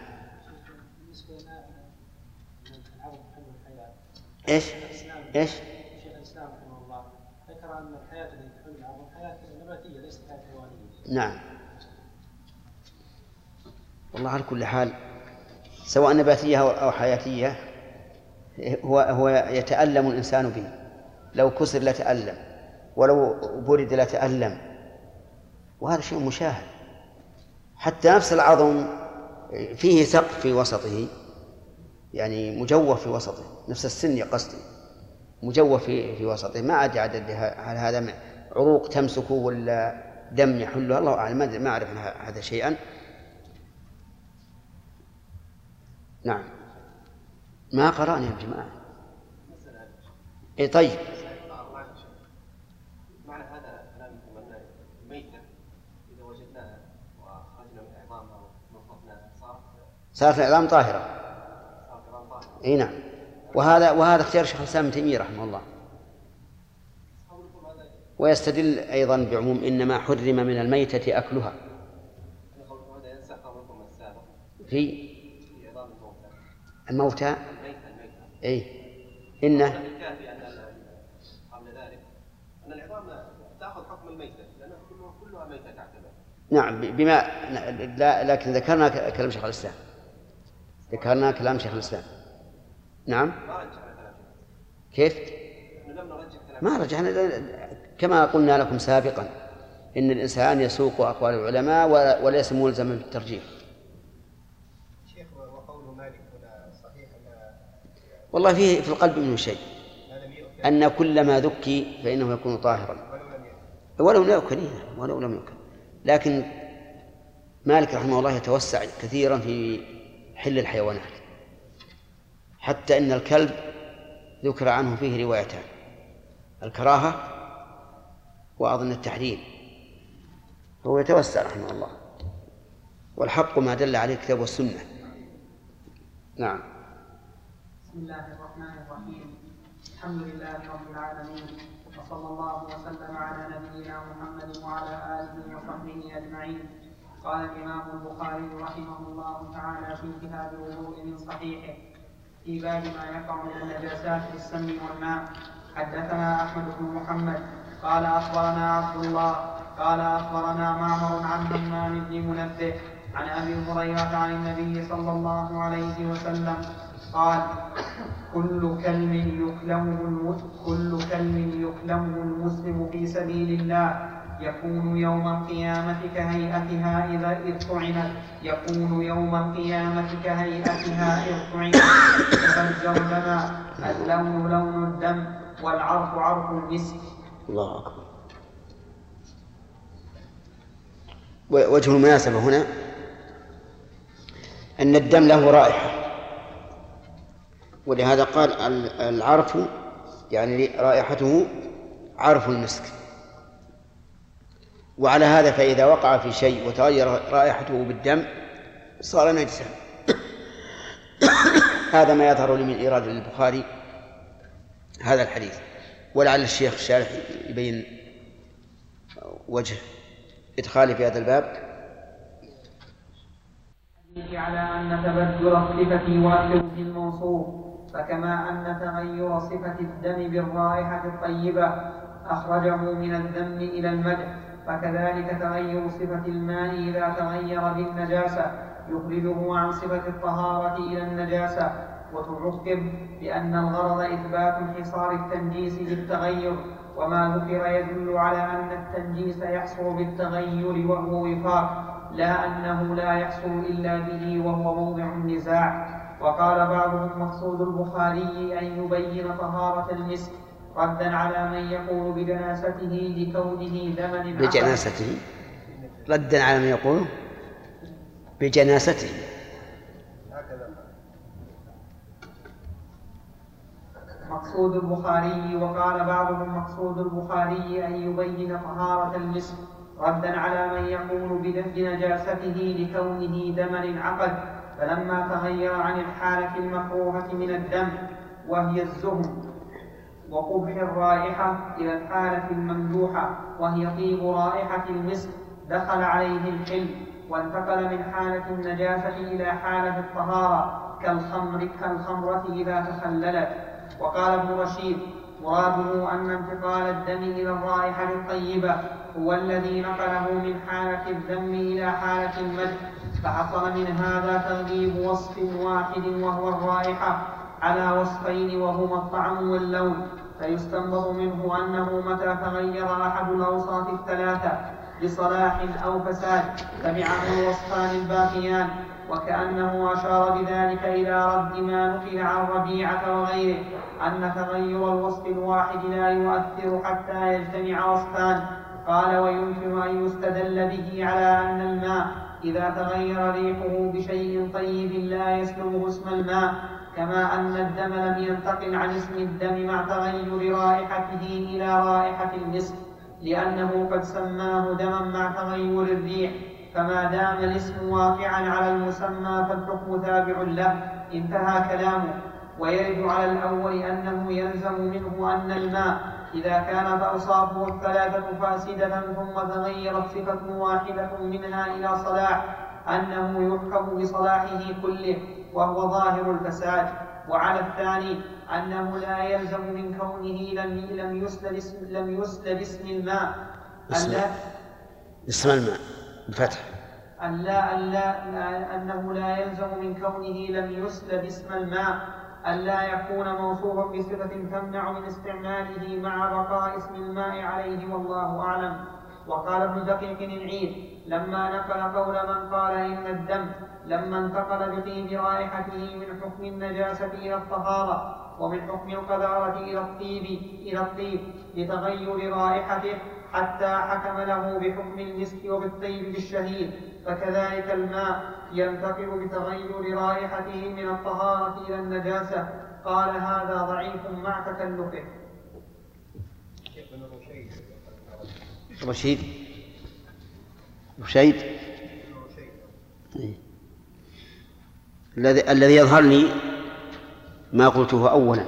إيش؟ إيش؟ شيخ الاسلام رحمه الله ذكر ان الحياة التي تحل العرض حياه نباتيه ليست حياه حيوانيه نعم. والله على كل حال سواء نباتية أو حياتية هو هو يتألم الإنسان به. لو كسر لتألم ولو برد لتألم. وهذا شيء مشاهد. حتى نفس العظم فيه سقف في وسطه يعني مجوف في وسطه نفس السن قصدي مجوف في في وسطه. ما أدري عدد هل هذا عروق تمسكه ولا دم يحله. الله أعلم. ما أعرف هذا شيئا. نعم. ما قرأنا يا جماعة. إيه طيب. صارت العظام طاهرة. صارت طاهرة. اي نعم. وهذا وهذا اختيار شيخ الإسلام ابن تيمية رحمه الله. ويستدل أيضا بعموم إنما حرم من الميتة السابق في؟ الموتى؟ ميته تعتبر نعم بما لا لكن ذكرنا كلام شيخ الإسلام. ذكرنا كلام شيخ الإسلام. نعم. كيف؟ ما رجعنا كما قلنا لكم سابقا إن الإنسان يسوق أقوال العلماء وليس ملزما بالترجيح. شيخ وقول مالك هنا صحيح والله فيه في القلب منه شيء. لم أن كل ما ذكي فإنه يكون طاهرا. ولو لم يؤكل ولو لا يؤكل إيه، ولو لم يؤكل لكن مالك رحمه الله يتوسع كثيرا في حل الحيوانات. حتى إن الكلب ذكر عنه فيه روايتان. الكراهة وأظن التحريم. هو يتوسع رحمه الله. والحق ما دل عليه الكتاب والسنة. نعم. بسم الله الرحمن الرحيم. الحمد لله رب العالمين. وصلى الله وسلم على نبينا محمد وعلى آله وصحبه أجمعين. قال الإمام البخاري رحمه الله تعالى في كتاب الوضوء من صحيحه. في باب ما يقع من النجاسات في السم والماء حدثنا أحمد بن محمد قال أخبرنا عبد الله قال أخبرنا معمر عن همام بن منبه عن أبي هريرة عن النبي صلى الله عليه وسلم قال كل كلب يكلمه كل كلب يكلمه المسلم في سبيل الله يكون يوم القيامة كهيئتها إذا إذ طعنت يكون يوم القيامة كهيئتها إذ طعنت فالجرذمة اللون لون الدم والعرق عرق المسك الله أكبر. وجه المناسبة هنا أن الدم له رائحة. ولهذا قال ال- العرف يعني رائحته عرف المسك. وعلى هذا فإذا وقع في شيء وتغير رائحته بالدم صار نجسا. <coughs> هذا ما يظهر لي من إيراد البخاري هذا الحديث. ولعل الشيخ الشارح يبين وجه إدخاله في هذا الباب. على أن تبدل الصفة يؤثر في الموصوف فكما أن تغير صفة الدم بالرائحة الطيبة أخرجه من الذم إلى المدح فكذلك تغير صفة الماء إذا تغير بالنجاسة يخرجه عن صفة الطهارة إلى النجاسة وتعقب بأن الغرض إثبات انحصار التنجيس بالتغير وما ذكر يدل على أن التنجيس يحصل بالتغير وهو وفاق لا أنه لا يحصل إلا به وهو موضع النزاع. وقال بعضهم مقصود البخاري أن يبين طهارة المسك ردا على من يقول بجناسته لكونه دمن بجناسته؟ ردا على من يقول بجناسته. مقصود البخاري وقال بعضهم مقصود البخاري أن يبين طهارة المسك ردا على من يقول بنجاسته لكونه دما انعقد فلما تغير عن الحالة المكروهة من الدم وهي الزهم وقبح الرائحة إلى الحالة الممدوحة وهي طيب رائحة المسك دخل عليه الحلم وانتقل من حالة النجاسة إلى حالة الطهارة كالخمر كالخمرة إذا تخللت. وقال ابن رشيد مراده أن انتقال الدم إلى الرائحة الطيبة هو الذي نقله من حالة الذم إلى حالة المدح فحصل من هذا تغليب وصف واحد وهو الرائحة على وصفين وهما الطعم واللون فيستنبط منه أنه متى تغير أحد الأوصاف الثلاثة بصلاح أو فساد تبعه الوصفان الباقيان وكأنه أشار بذلك إلى رد ما نقل عن ربيعة وغيره أن تغير الوصف الواحد لا يؤثر حتى يجتمع وصفان. قال ويمكن أن يستدل به على أن الماء إذا تغير ريحه بشيء طيب لا يسلبه اسم الماء كما أن الدم لم ينتقل عن اسم الدم مع تغير رائحته إلى رائحة المسك لأنه قد سماه دما مع تغير الريح. فما دام الاسم واقعا على المسمى فالحكم تابع له انتهى كلامه. ويرد على الأول أنه يلزم منه أن الماء إذا كانت أوصافه الثلاثة فاسدة ثم تغيرت صفة واحدة منها إلى صلاح أنه يحكم بصلاحه كله وهو ظاهر الفساد. وعلى الثاني أنه لا يلزم من كونه لم لم يسلب اسم لم يسلب اسم الماء. اسم اسم الماء. بفتح أن لا, أن لا أنه لا يلزم من كونه لم يسلب اسم الماء. أن لا يكون موصوفا بصفة تمنع من استعماله مع بقاء اسم الماء عليه والله أعلم. وقال ابن دقيق العيد لما نقل قول من قال إن الدم لما انتقل بطيب رائحته من حكم النجاسة إلى الطهارة ومن حكم القذارة إلى الطيب إلى الطيب لتغير رائحته حتى حكم له بحكم المسك وبالطيب بالشهيد فكذلك الماء ينتقل بتغير رائحته من الطهارة إلى النجاسة. قال هذا ضعيف مع تكلفه. رشيد. رشيد. الذي الذي يظهر لي ما قلته أولا.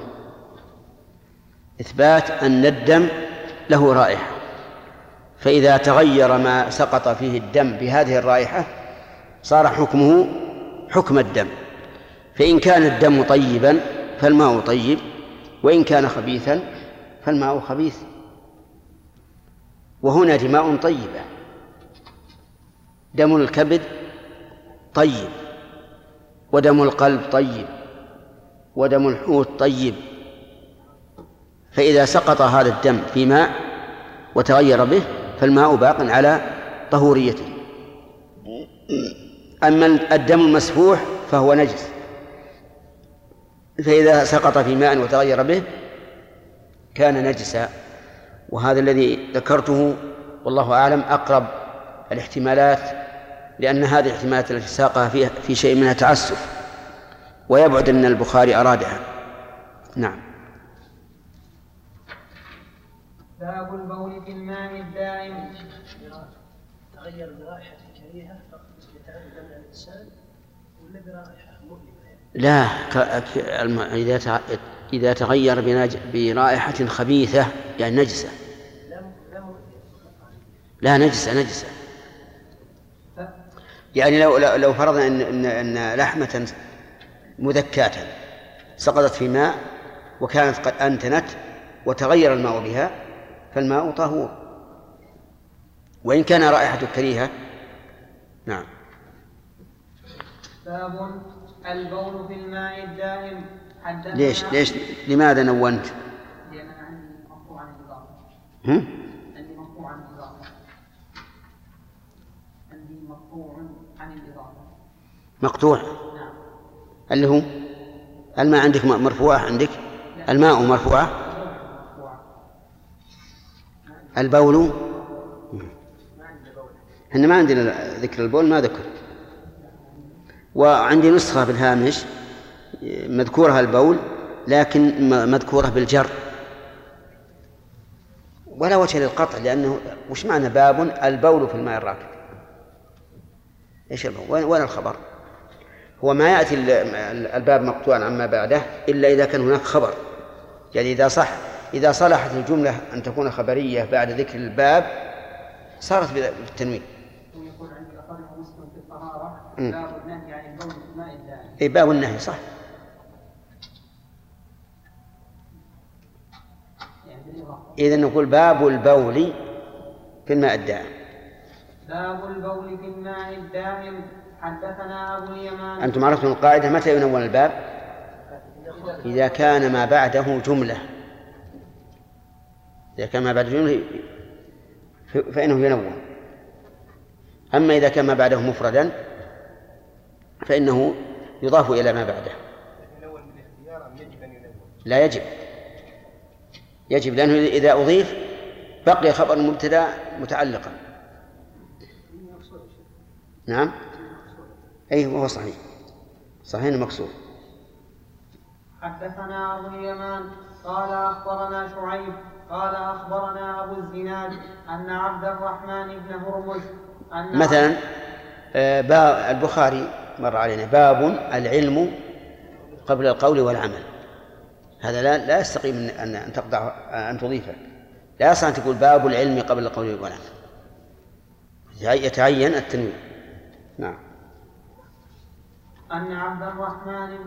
إثبات أن الدم له رائحة. فإذا تغير ما سقط فيه الدم بهذه الرائحة صار حكمه حكم الدم. فإن كان الدم طيبا فالماء طيب وإن كان خبيثا فالماء خبيث. وهنا دماء طيبة. دم الكبد طيب ودم القلب طيب ودم الحوت طيب. فإذا سقط هذا الدم في ماء وتغير به فالماء باق على طهوريته. أما الدم المسفوح فهو نجس. فإذا سقط في ماء وتغير به كان نجسا. وهذا الذي ذكرته والله أعلم أقرب الاحتمالات لأن هذه الاحتمالات التي ساقها فيها في شيء منها تعسف ويبعد أن البخاري أرادها. نعم. باب البول في الماء الدائم. تغير برائحة كريهة فقط من الإنسان ولا برائحة مؤلمة؟ لا إذا إذا تغير برائحة خبيثة يعني نجسة. لا نجسة نجسة. يعني لو لو لو فرضنا ان ان إن لحمة مذكاة سقطت في ماء وكانت قد أنتنت وتغير الماء بها فالماء طهور. وإن كان رائحته كريهة نعم. باب البول في الماء الدائم. ليش ليش لماذا نونت؟ لأن أنا عندي مقطوع عن الإضافة هم؟ عندي مقطوع عن الإضافة عندي مقطوع عن الإضافة مقطوع؟ نعم. اللي هو الماء عندك مرفوعة عندك؟ الماء مرفوعة؟ البول؟ إحنا ما عندنا ذكر البول ما ذكر. وعندي نسخة بالهامش مذكورها البول لكن مذكورة بالجر. ولا وجه للقطع لأنه وش معنى باب؟ البول في الماء الراكد. إيش البول؟ وين الخبر؟ هو ما يأتي ال- ال- الباب مقطوعا عما بعده إلا إذا كان هناك خبر. يعني إذا صح إذا صلحت الجملة أن تكون خبرية بعد ذكر الباب صارت بالتنوين. ويقول أخرجه مسلم في الطهارة. باب النهي عن البول في أي باب النهي صح. إذا نقول باب البول في الماء الدائم. باب البول في الماء الدائم. حدثنا أبو اليمان. أنتم عرفتم القاعدة متى ينون الباب؟ إذا كان ما بعده جملة. إذا كان ما بعده جملة ف- فإنه ينون أما إذا كان ما بعده مفردا فإنه يضاف إلى ما بعده؟ لا يجب. يجب لأنه إذا أضيف بقي خبر المبتدأ متعلقا. نعم. أي وهو صحيح. صحيح مكسور؟ حدثنا أبو اليمان قال أخبرنا شعيب قال أخبرنا أبو الزناد أن عبد الرحمن بن هرمز أن مثلا آه، باب البخاري مر علينا باب العلم قبل القول والعمل. هذا لا لا يستقيم ان ان أن تقطع أن تضيفه. لا يصح أن تقول باب العلم قبل القول والعمل. يتعين التنوين. نعم. أن عبد الرحمن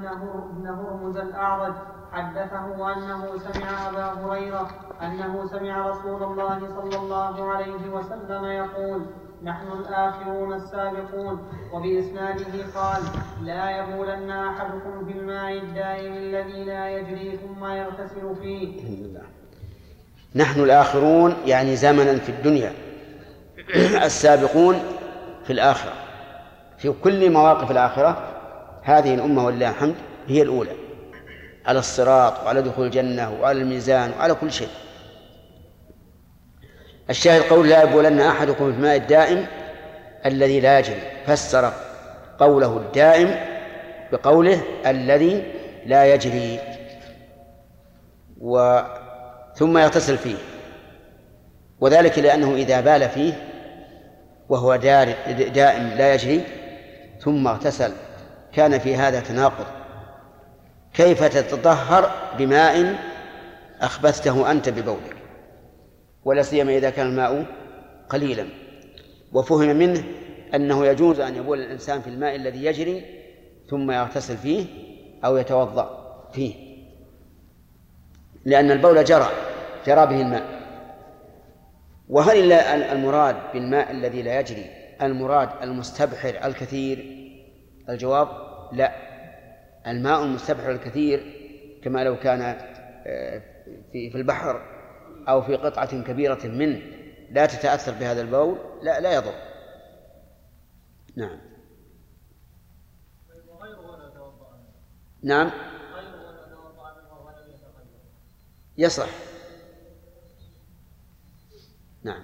بن هرمز الأعرج حدثه أنه سمع أبا هريرة أنه سمع رسول الله صلى الله عليه وسلم يقول نحن الآخرون السابقون. وبإسناده قال لا يبولن أحدكم في الماء الدائم الذي لا يجري ثم يغتسل فيه. نحن الآخرون يعني زمنا في الدنيا. <clears throat> السابقون في الآخرة. في كل مواقف الآخرة هذه الأمة ولله الحمد هي الأولى. على الصراط وعلى دخول الجنة وعلى الميزان وعلى كل شيء. الشاهد قول لا يبولن أحدكم في الماء الدائم الذي لا يجري. فسر قوله الدائم بقوله الذي لا يجري. و ثم يغتسل فيه. وذلك لأنه إذا بال فيه وهو دار دائم لا يجري ثم اغتسل. كان في هذا تناقض. كيف تتطهر بماء أخبثته أنت ببولك؟ ولا سيما إذا كان الماء قليلا. وفهم منه أنه يجوز أن يبول الإنسان في الماء الذي يجري ثم يغتسل فيه أو يتوضأ فيه. لأن البول جرى جرى به الماء. وهل المراد بالماء الذي لا يجري المراد المستبحر الكثير؟ الجواب لا. الماء المستبحر الكثير كما لو كان آه، في في البحر أو في قطعة كبيرة منه لا تتأثر بهذا البول لا لا يضر. نعم. نعم. يصح. نعم.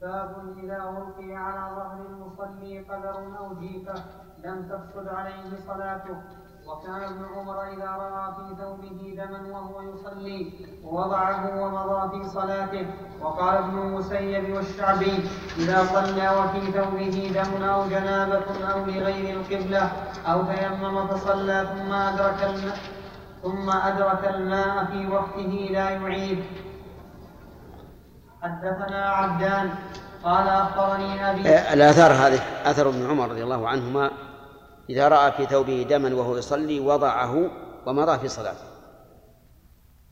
باب إذا ألقي على ظهر المصلي قدر أو جيفة لم تفسد عليه صلاته. وكان ابن عمر إذا رأى في ثوبه دما وهو يصلي وضعه ومضى في صلاته. وقال ابن المسيب والشعبي إذا صلى وفي ثوبه دم أو جنابة أو لغير القبلة أو تيمم فصلى ثم أدرك الماء ثم أدرك الماء في وقته لا يعيد. حدثنا عبدان قال أخبرني أبي آه، الآثار هذه أثر ابن عمر رضي الله عنهما إذا رأى في ثوبه دما وهو يصلي وضعه ومضى في صلاته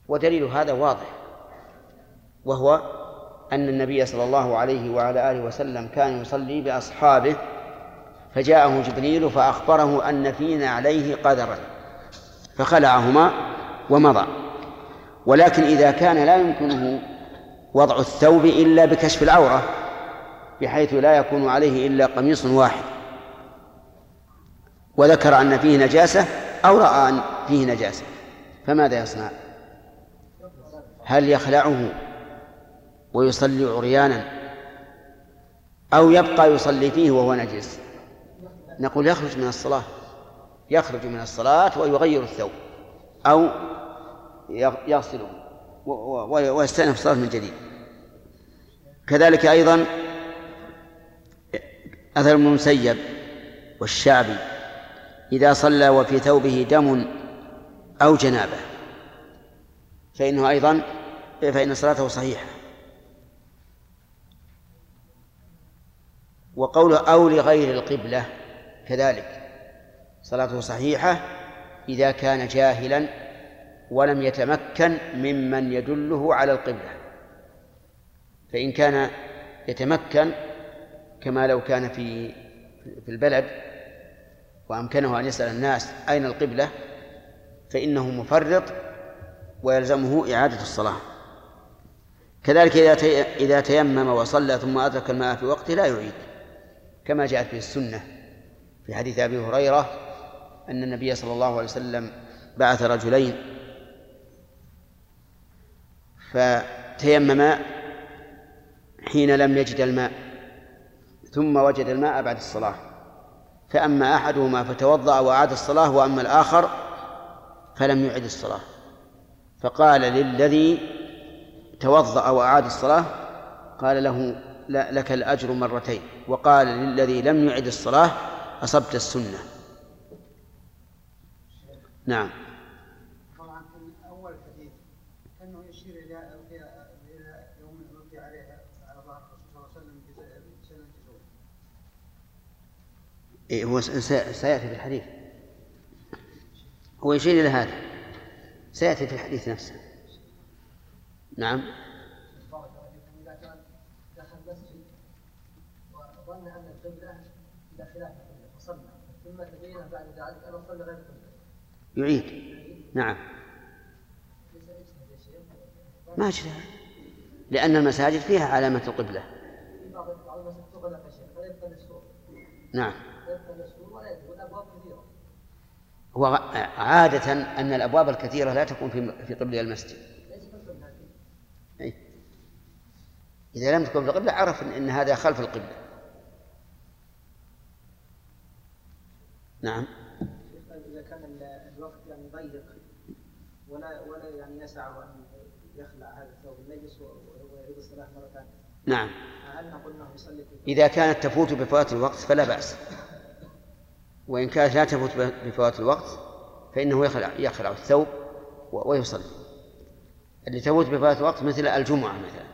ودليل هذا واضح وهو أن النبي صلى الله عليه وعلى آله وسلم كان يصلي بأصحابه فجاءه جبريل فأخبره أن فينا عليه قدرا فخلعهما ومضى. ولكن إذا كان لا يمكنه وضع الثوب إلا بكشف العورة بحيث لا يكون عليه إلا قميص واحد. وذكر أن فيه نجاسة أو رأى أن فيه نجاسة فماذا يصنع؟ هل يخلعه ويصلي عريانا أو يبقى يصلي فيه وهو نجس نقول يخرج من الصلاة يخرج من الصلاة ويغير الثوب أو يغسله ويستأنف الصلاة من جديد كذلك أيضا أثر المسيب والشعبي إذا صلى وفي ثوبه دم أو جنابة. فإنه أيضا فإن صلاته صحيحة. وقوله أو لغير القبلة كذلك. صلاته صحيحة إذا كان جاهلا ولم يتمكن ممن يدله على القبلة. فإن كان يتمكن كما لو كان في في البلد وأمكنه أن يسأل الناس أين القبلة فإنه مفرط ويلزمه إعادة الصلاة. كذلك إذا إذا تيمم وصلى ثم أدرك الماء في وقته لا يعيد كما جاءت به السنة في حديث أبي هريرة أن النبي صلى الله عليه وسلم بعث رجلين فتيمما حين لم يجد الماء ثم وجد الماء بعد الصلاة. فأما أحدهما فتوضأ وأعاد الصلاة وأما الآخر فلم يعد الصلاة. فقال للذي توضأ وأعاد الصلاة قال له لك الأجر مرتين. وقال للذي لم يعد الصلاة أصبت السنة. نعم طبعا في أول حديث كأنه يشير إلى إلى يوم التي عليها على ظهر الرسول صلى الله عليه وسلم سنة الجزور إيه هو سيأتي في الحديث. هو يشير إلى هذا. سيأتي في الحديث نفسه. نعم. أن القبلة إلى خلاف القبلة وصلى ثم تبين بعد ذلك صلى غير يعيد. نعم. ما اجتهد لأن المساجد فيها علامة القبلة. في بعض بعض المساجد تغلق يا شيخ فلا يبقى للسوق نعم لا يبقى للسوق ولا يدخل والأبواب كثيرة هو عادة أن الأبواب الكثيرة لا تكون في في قبل المسجد. أي. إذا لم تكن في القبلة عرف إن هذا خلف القبلة. نعم. إذا كان ال- الوقت يعني ضيق ولا ولا يعني يسعه أن يخلع هذا الثوب النجس ويعيد الصلاة مرة ثانية. نعم. هل نقول أنه يصلي إذا كانت تفوت بفوات الوقت فلا بأس. وإن كانت لا تفوت بفوات الوقت فإنه يخلع يخلع الثوب ويصلي. اللي تفوت بفوات الوقت مثل الجمعة مثلا.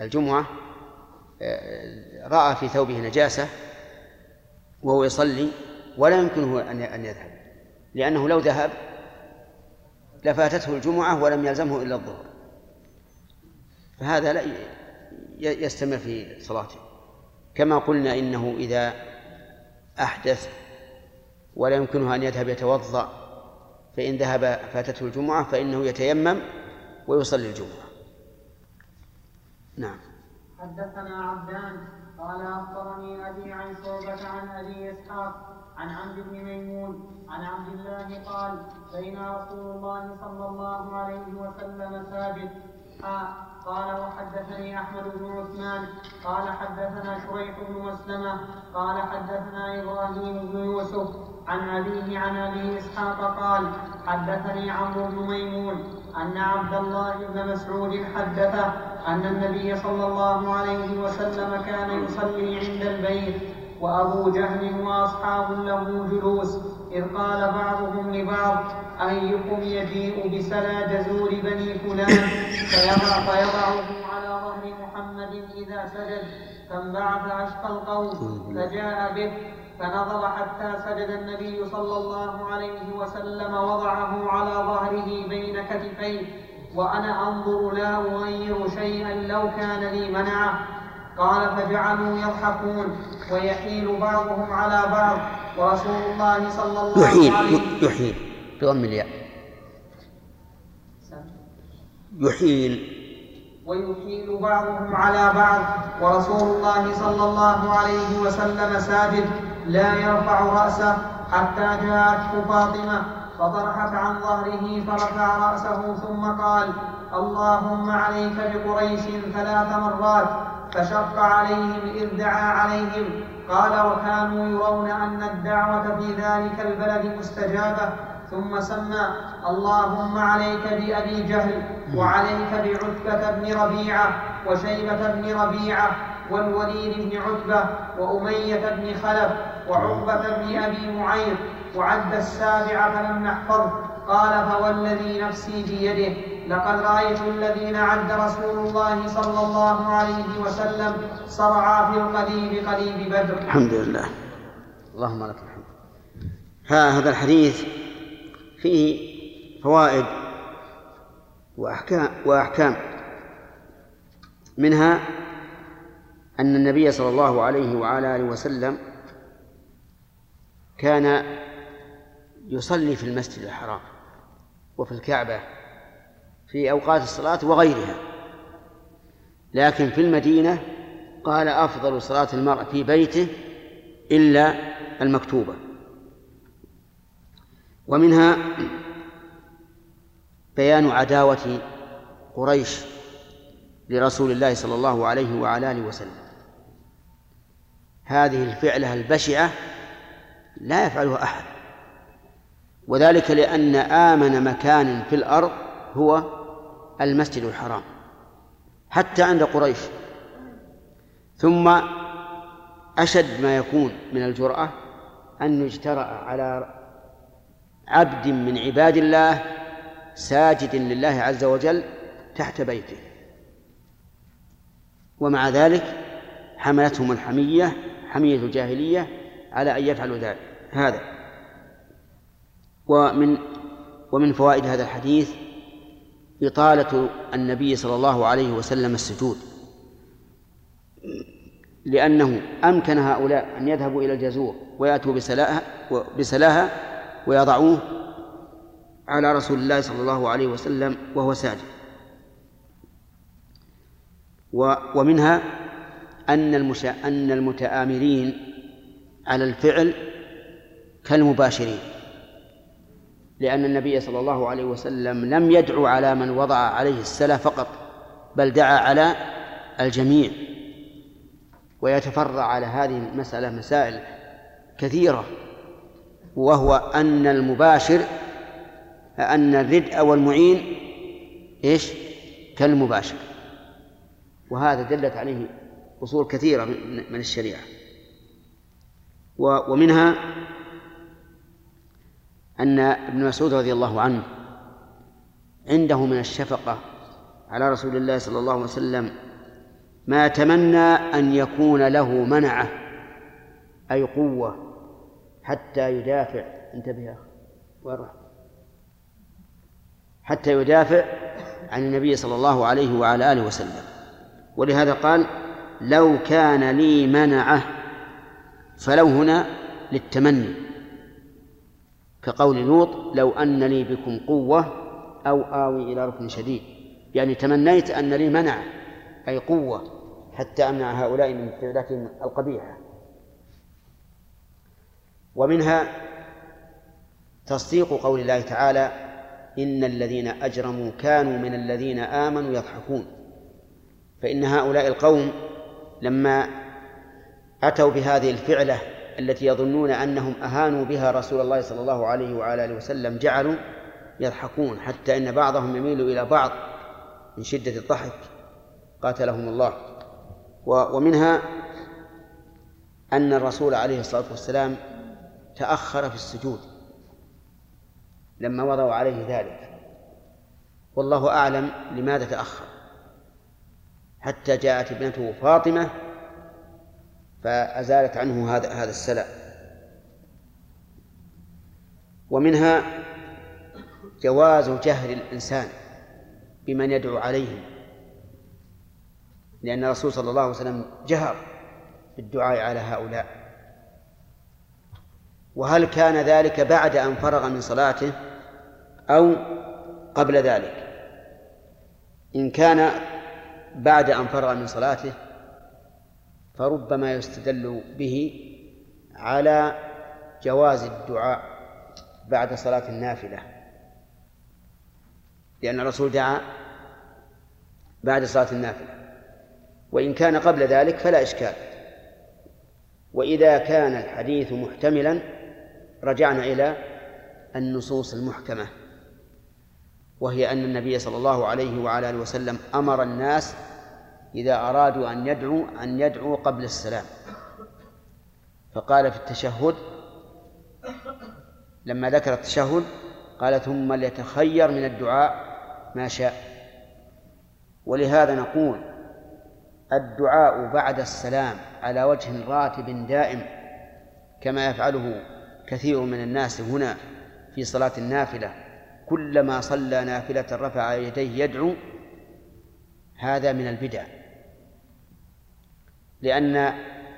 الجمعة آه، رأى في ثوبه نجاسة وهو يصلي ولا يمكنه أن أن يذهب لأنه لو ذهب لفاتته الجمعة ولم يلزمه إلا الظهر. فهذا لا يستمر في صلاته. كما قلنا إنه إذا أحدث ولا يمكنه أن يذهب يتوضأ فإن ذهب فاتته الجمعة فإنه يتيمم ويصلي الجمعة. نعم. حدثنا عبدان قال أخبرني أبي عن شعبة عن أبي إسحاق عن عبد بن ميمون عن عبد الله قال بين رسول الله صلى الله عليه وسلم ساجد آه قال وحدثني أحمد بن عثمان قال حدثنا شريح بن مسلمة قال حدثنا إبراهيم بن يوسف عن أبيه عن أبي إسحاق قال حدثني عمرو بن ميمون أن عبد الله بن مسعود حدثه أن النبي صلى الله عليه وسلم كان يصلي عند البيت وأبو جهل وأصحاب له جلوس. إذ قال بعضهم لبعض أيكم يجيء بسلا جزور بني فلان؟ فيضع فيضعه على ظهر محمد إذا سجد. فانبعث اشقى القوم فجاء به فنظر حتى سجد النبي صلى الله عليه وسلم وضعه على ظهره بين كتفيه. وأنا أنظر لا أغير شيئا لو كان لي منعه قال فجعلوا يضحكون. ويحيل بعضهم على بعض. ورسول الله صلى الله يحيل عليه يحيل. بضم الياء يحيل. ويحيل بعضهم على بعض. ورسول الله صلى الله عليه وسلم ساجد لا يرفع رأسه حتى جاءته فاطمة. فطرحت عن ظهره فرفع رأسه ثم قال اللهم عليك بقريش ثلاث مرات فشق عليهم إذ دعا عليهم قال وكانوا يرون أن الدعوة في ذلك البلد مستجابة ثم سمى اللهم عليك بأبي جهل وعليك بعتبة بن ربيعة وشيبة بن ربيعة والوليد بن عتبة وأمية بن خلف وعقبة بن أبي معيط وعد السابع فلم نحفظه قال فوالذي نفسي بيده. لقد رأيت الذين عد رسول الله صلى الله عليه وسلم صرعى في القليب قليب بدر. الحمد لله. اللهم لك الحمد. ها هذا الحديث فيه فوائد وأحكام وأحكام. منها أن النبي صلى الله عليه وعلى آله وسلم كان يصلي في المسجد الحرام وفي الكعبة في أوقات الصلاة وغيرها. لكن في المدينة قال أفضل صلاة المرء في بيته إلا المكتوبة. ومنها بيان عداوة قريش لرسول الله صلى الله عليه وعلى آله وسلم. هذه الفعلة البشعة لا يفعلها أحد. وذلك لأن آمن مكان في الأرض هو المسجد الحرام حتى عند قريش. ثم أشد ما يكون من الجرأة أن يجترأ على عبد من عباد الله ساجد لله عز وجل تحت بيته. ومع ذلك حملتهم الحمية حمية الجاهلية على أن يفعلوا ذلك. هذا. ومن ومن فوائد هذا الحديث إطالة النبي صلى الله عليه وسلم السجود لأنه أمكن هؤلاء أن يذهبوا إلى الجزور ويأتوا بسلاها بسلاها ويضعوه على رسول الله صلى الله عليه وسلم وهو ساجد ومنها أن. أن المتآمرين على الفعل كالمباشرين لأن النبي صلى الله عليه وسلم لم يدعو على من وضع عليه السلا فقط بل دعا على الجميع. ويتفرع على هذه المسألة مسائل كثيرة وهو أن المباشر أن الردء والمعين إيش؟ كالمباشر. وهذا دلت عليه أصول كثيرة من الشريعة. ومنها أن ابن مسعود رضي الله عنه عنده من الشفقة على رسول الله صلى الله عليه وسلم ما تمنى أن يكون له منعة أي قوة حتى يدافع. انتبه يا أخي حتى يدافع عن النبي صلى الله عليه وعلى آله وسلم. ولهذا قال لو كان لي منعة فلو هنا للتمني. كقول لوط لو أن لي بكم قوة أو آوي إلى ركن شديد. يعني تمنيت أن لي منع أي قوة حتى أمنع هؤلاء من فعلتهم القبيحة. ومنها تصديق قول الله تعالى إن الذين أجرموا كانوا من الذين آمنوا يضحكون. فإن هؤلاء القوم لما أتوا بهذه الفعلة التي يظنون أنهم أهانوا بها رسول الله صلى الله عليه وعلى آله وسلم جعلوا يضحكون حتى إن بعضهم يميل إلى بعض من شدة الضحك قاتلهم الله. ومنها أن الرسول عليه الصلاة والسلام تأخر في السجود لما وضعوا عليه ذلك. والله أعلم لماذا تأخر. حتى جاءت ابنته فاطمة فأزالت عنه هذا هذا السلام. ومنها جواز جهل الإنسان بمن يدعو عليهم لأن الرسول صلى الله عليه وسلم جهر بالدعاء على هؤلاء. وهل كان ذلك بعد أن فرغ من صلاته أو قبل ذلك؟ إن كان بعد أن فرغ من صلاته فربما يستدل به على جواز الدعاء بعد صلاة النافلة. لأن الرسول دعا بعد صلاة النافلة. وإن كان قبل ذلك فلا إشكال. وإذا كان الحديث محتملا رجعنا إلى النصوص المحكمة. وهي أن النبي صلى الله عليه وعلى آله وسلم أمر الناس إذا أرادوا أن يدعوا أن يدعوا قبل السلام. فقال في التشهد لما ذكر التشهد قال ثم ليتخير من الدعاء ما شاء. ولهذا نقول الدعاء بعد السلام على وجه راتب دائم كما يفعله كثير من الناس هنا في صلاة النافلة. كلما صلى نافلة رفع يديه يدعو هذا من البدع. لأن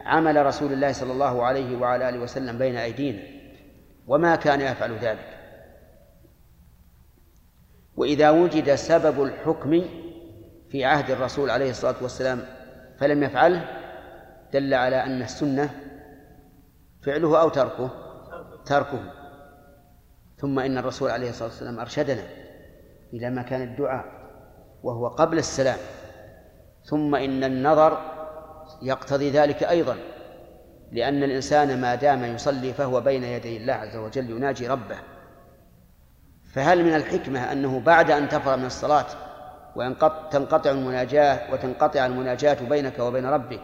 عمل رسول الله صلى الله عليه وعلى آله وسلم بين أيدينا وما كان يفعل ذلك. وإذا وجد سبب الحكم في عهد الرسول عليه الصلاة والسلام فلم يفعله دل على أن السنة فعله أو تركه تركه. ثم إن الرسول عليه الصلاة والسلام أرشدنا إلى مكان الدعاء وهو قبل السلام. ثم إن النظر يقتضي ذلك أيضا لأن الإنسان ما دام يصلي فهو بين يدي الله عز وجل يناجي ربه. فهل من الحكمة أنه بعد أن تفرغ من الصلاة وتنقطع المناجاة وتنقطع المناجاة بينك وبين ربك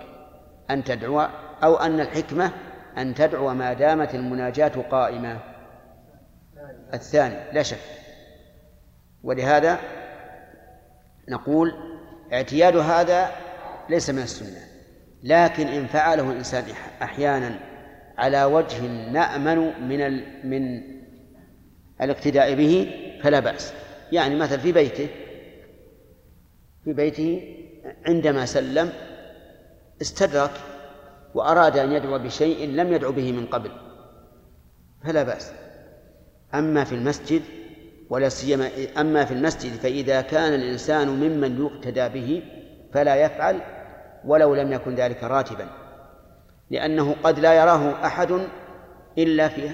أن تدعو أو أن الحكمة أن تدعو ما دامت المناجاة قائمة؟ الثاني لا شك. ولهذا نقول اعتياد هذا ليس من السنة. لكن إن فعله الإنسان أحيانا على وجه نأمن من من الاقتداء به فلا بأس. يعني مثلا في بيته في بيته عندما سلم استدرك وأراد أن يدعو بشيء لم يدعو به من قبل فلا بأس. أما في المسجد ولا سيما أما في المسجد فإذا كان الإنسان ممن يقتدى به فلا يفعل ولو لم يكن ذلك راتبا لأنه قد لا يراه أحد إلا في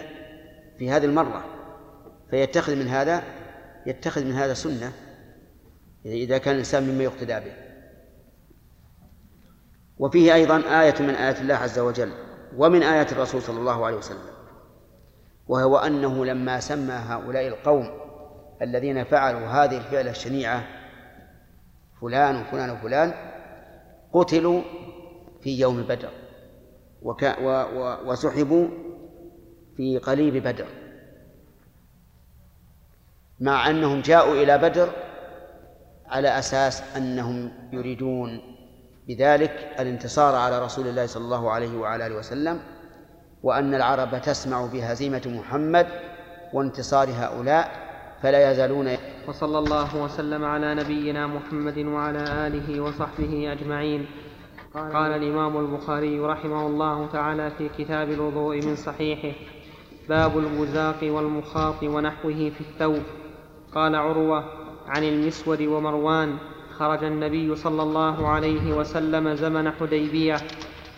في هذه المرة. فيتخذ من هذا يتخذ من هذا سنة إذا كان الإنسان مما يقتدى به. وفيه أيضا آية من آيات الله عز وجل ومن آيات الرسول صلى الله عليه وسلم وهو أنه لما سمى هؤلاء القوم الذين فعلوا هذه الفعلة الشنيعة فلان وفلان وفلان قتلوا في يوم بدر وكا و و وسحبوا في قليب بدر. مع أنهم جاءوا إلى بدر على أساس أنهم يريدون بذلك الانتصار على رسول الله صلى الله عليه وعلى آله وسلم وأن العرب تسمع بهزيمة محمد وانتصار هؤلاء فلا يزالون وصلى الله وسلم على نبينا محمد وعلى آله وصحبه أجمعين. قال الإمام البخاري رحمه الله تعالى في كتاب الوضوء من صحيحه باب المزاق والمخاط ونحوه في الثوب. قال عروة عن المسود ومروان خرج النبي صلى الله عليه وسلم زمن حديبية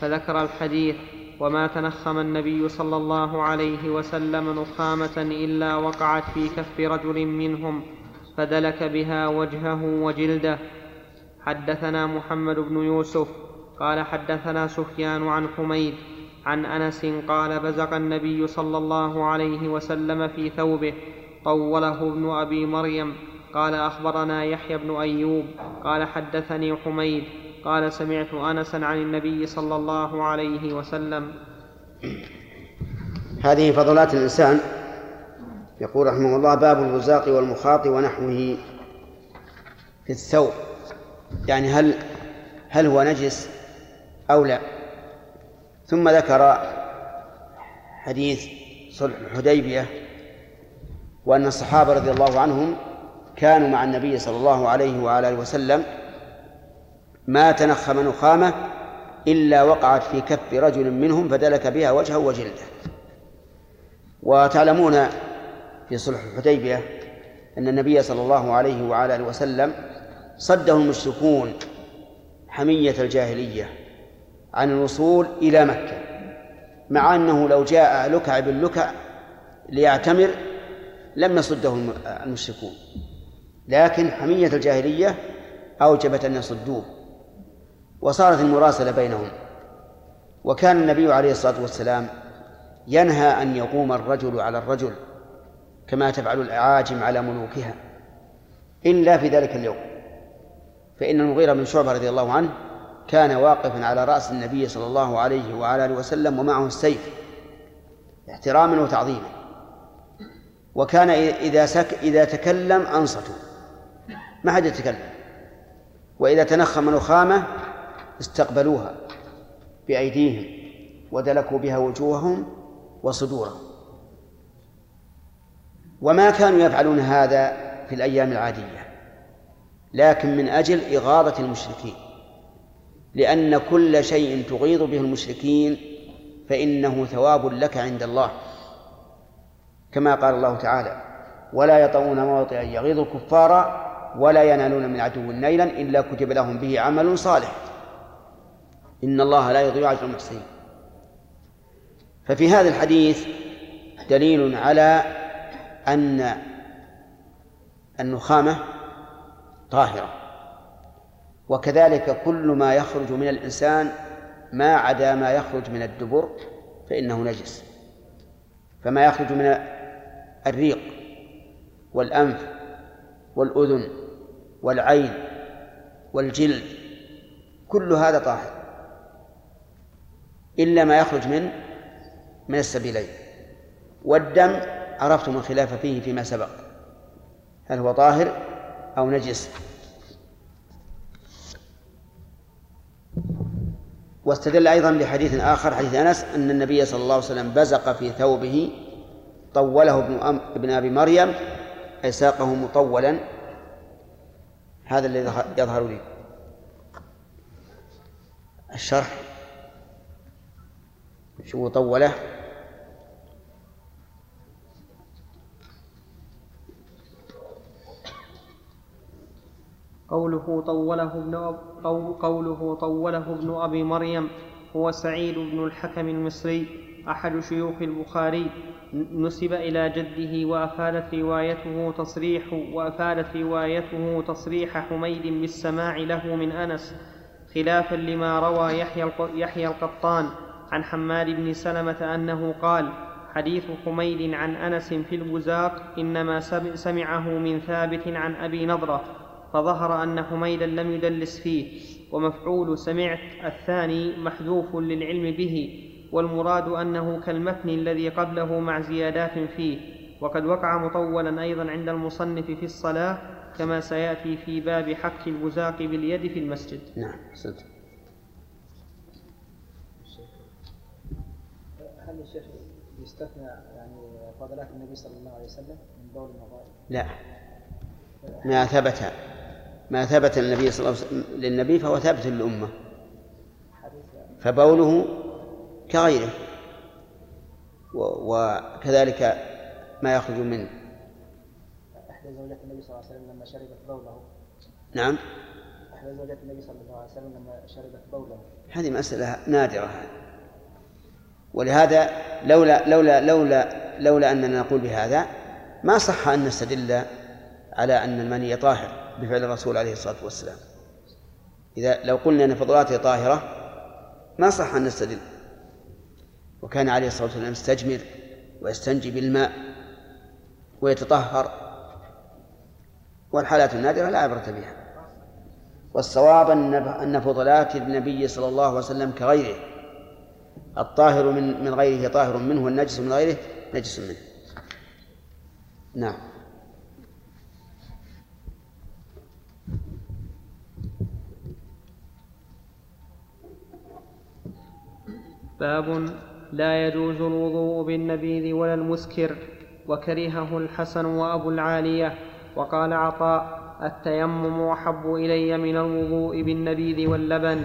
فذكر الحديث وما تنخم النبي صلى الله عليه وسلم نخامة إلا وقعت في كف رجل منهم فدلك بها وجهه وجلده. حدثنا محمد بن يوسف قال حدثنا سفيان عن حميد عن انس قال بزق النبي صلى الله عليه وسلم في ثوبه. طوله ابن ابي مريم قال اخبرنا يحيى بن ايوب قال حدثني حميد قال سمعت انسا عن النبي صلى الله عليه وسلم. هذه فضلات الإنسان. يقول رحمه الله باب البزاق والمخاط ونحوه في الثوب. يعني هل هل هو نجس أو لا؟ ثم ذكر حديث صلح الحديبية وأن الصحابة رضي الله عنهم كانوا مع النبي صلى الله عليه وعلى وسلم ما تنخم نخامة إلا وقعت في كف رجل منهم فدلك بها وجهه وجلده. وتعلمون في صلح الحديبية أن النبي صلى الله عليه وعلى آله وسلم صده المشركون حمية الجاهلية عن الوصول إلى مكة مع أنه لو جاء لكع بن لكع ليعتمر لم يصده المشركون. لكن حمية الجاهلية أوجبت أن يصدوه. وصارت المراسلة بينهم. وكان النبي عليه الصلاة والسلام ينهى أن يقوم الرجل على الرجل كما تفعل الأعاجم على ملوكها. إلا في ذلك اليوم. فإن المغيرة بن شعبة رضي الله عنه كان واقفا على رأس النبي صلى الله عليه وعلى آله وسلم ومعه السيف احتراما وتعظيما. وكان إذا سك إذا تكلم أنصتوا. ما حد يتكلم. وإذا تنخم نخامة استقبلوها بأيديهم ودلكوا بها وجوههم وصدورهم. وما كانوا يفعلون هذا في الأيام العادية لكن من أجل إغاظة المشركين لأن كل شيء تغيظ به المشركين فإنه ثواب لك عند الله. كما قال الله تعالى ولا يطؤون موطئا يغيظ الكفار ولا ينالون من عدو نيلا إلا كتب لهم به عمل صالح. إن الله لا يضيع أجر المحسنين. ففي هذا الحديث دليل على أن النخامة طاهرة. وكذلك كل ما يخرج من الإنسان ما عدا ما يخرج من الدبر فإنه نجس. فما يخرج من الريق والأنف والأذن والعين والجلد كل هذا طاهر. إلا ما يخرج من من السبيلين. والدم عرفتم الخلاف فيه فيما سبق. هل هو طاهر أو نجس؟ واستدل أيضا بحديث آخر حديث أنس أن النبي صلى الله عليه وسلم بزق في ثوبه طوله ابن أم ابن أبي مريم أي ساقه مطولا. هذا الذي يظهر لي. الشرح. شو طوله قوله طوله ابن. قوله طوله ابن أبي مريم هو سعيد بن الحكم المصري أحد شيوخ البخاري نسب إلى جده وأفادت روايته تصريح وأفادت روايته تصريح حميد بالسماع له من أنس خلافا لما روى يحيى يحيى القطان عن حماد بن سلمة أنه قال حديث حميد عن أنس في البزاق إنما سمعه من ثابت عن أبي نضرة فظهر أن حميدا لم يدلس فيه ومفعول سمعت الثاني محذوف للعلم به والمراد أنه كالمتن الذي قبله مع زيادات فيه وقد وقع مطولا أيضا عند المصنف في الصلاة كما سيأتي في باب حك البزاق باليد في المسجد. نعم صدق هل الشيخ يستثنى يعني فضلات النبي صلى الله عليه وسلم من بول المغارب؟ لا. ما ثبت. ما ثبت للنبي صلى الله عليه وسلم للنبي فهو ثابت للأمة. فبوله كغيره. وكذلك ما يخرج منه إحدى زوجات النبي صلى الله عليه وسلم لما شربت بوله. نعم. إحدى زوجات النبي صلى الله عليه وسلم لما شربت بوله. هذه مسألة نادرة. هذه ولهذا لولا لولا لولا لولا أننا نقول بهذا ما صح أن نستدل على أن المني طاهر بفعل الرسول عليه الصلاة والسلام. إذا لو قلنا أن فضلاته طاهرة ما صح أن نستدل. وكان عليه الصلاة والسلام يستجمر ويستنجي بالماء ويتطهر. والحالات النادرة لا عبرة بها. والصواب أن فضلات النبي صلى الله عليه وسلم كغيره. الطاهر من من غيره طاهر منه والنجس من غيره نجس منه. نعم. باب لا يجوز الوضوء بالنبيذ ولا المسكر وكرهه الحسن وأبو العالية وقال عطاء التيمم أحب إلي من الوضوء بالنبيذ واللبن.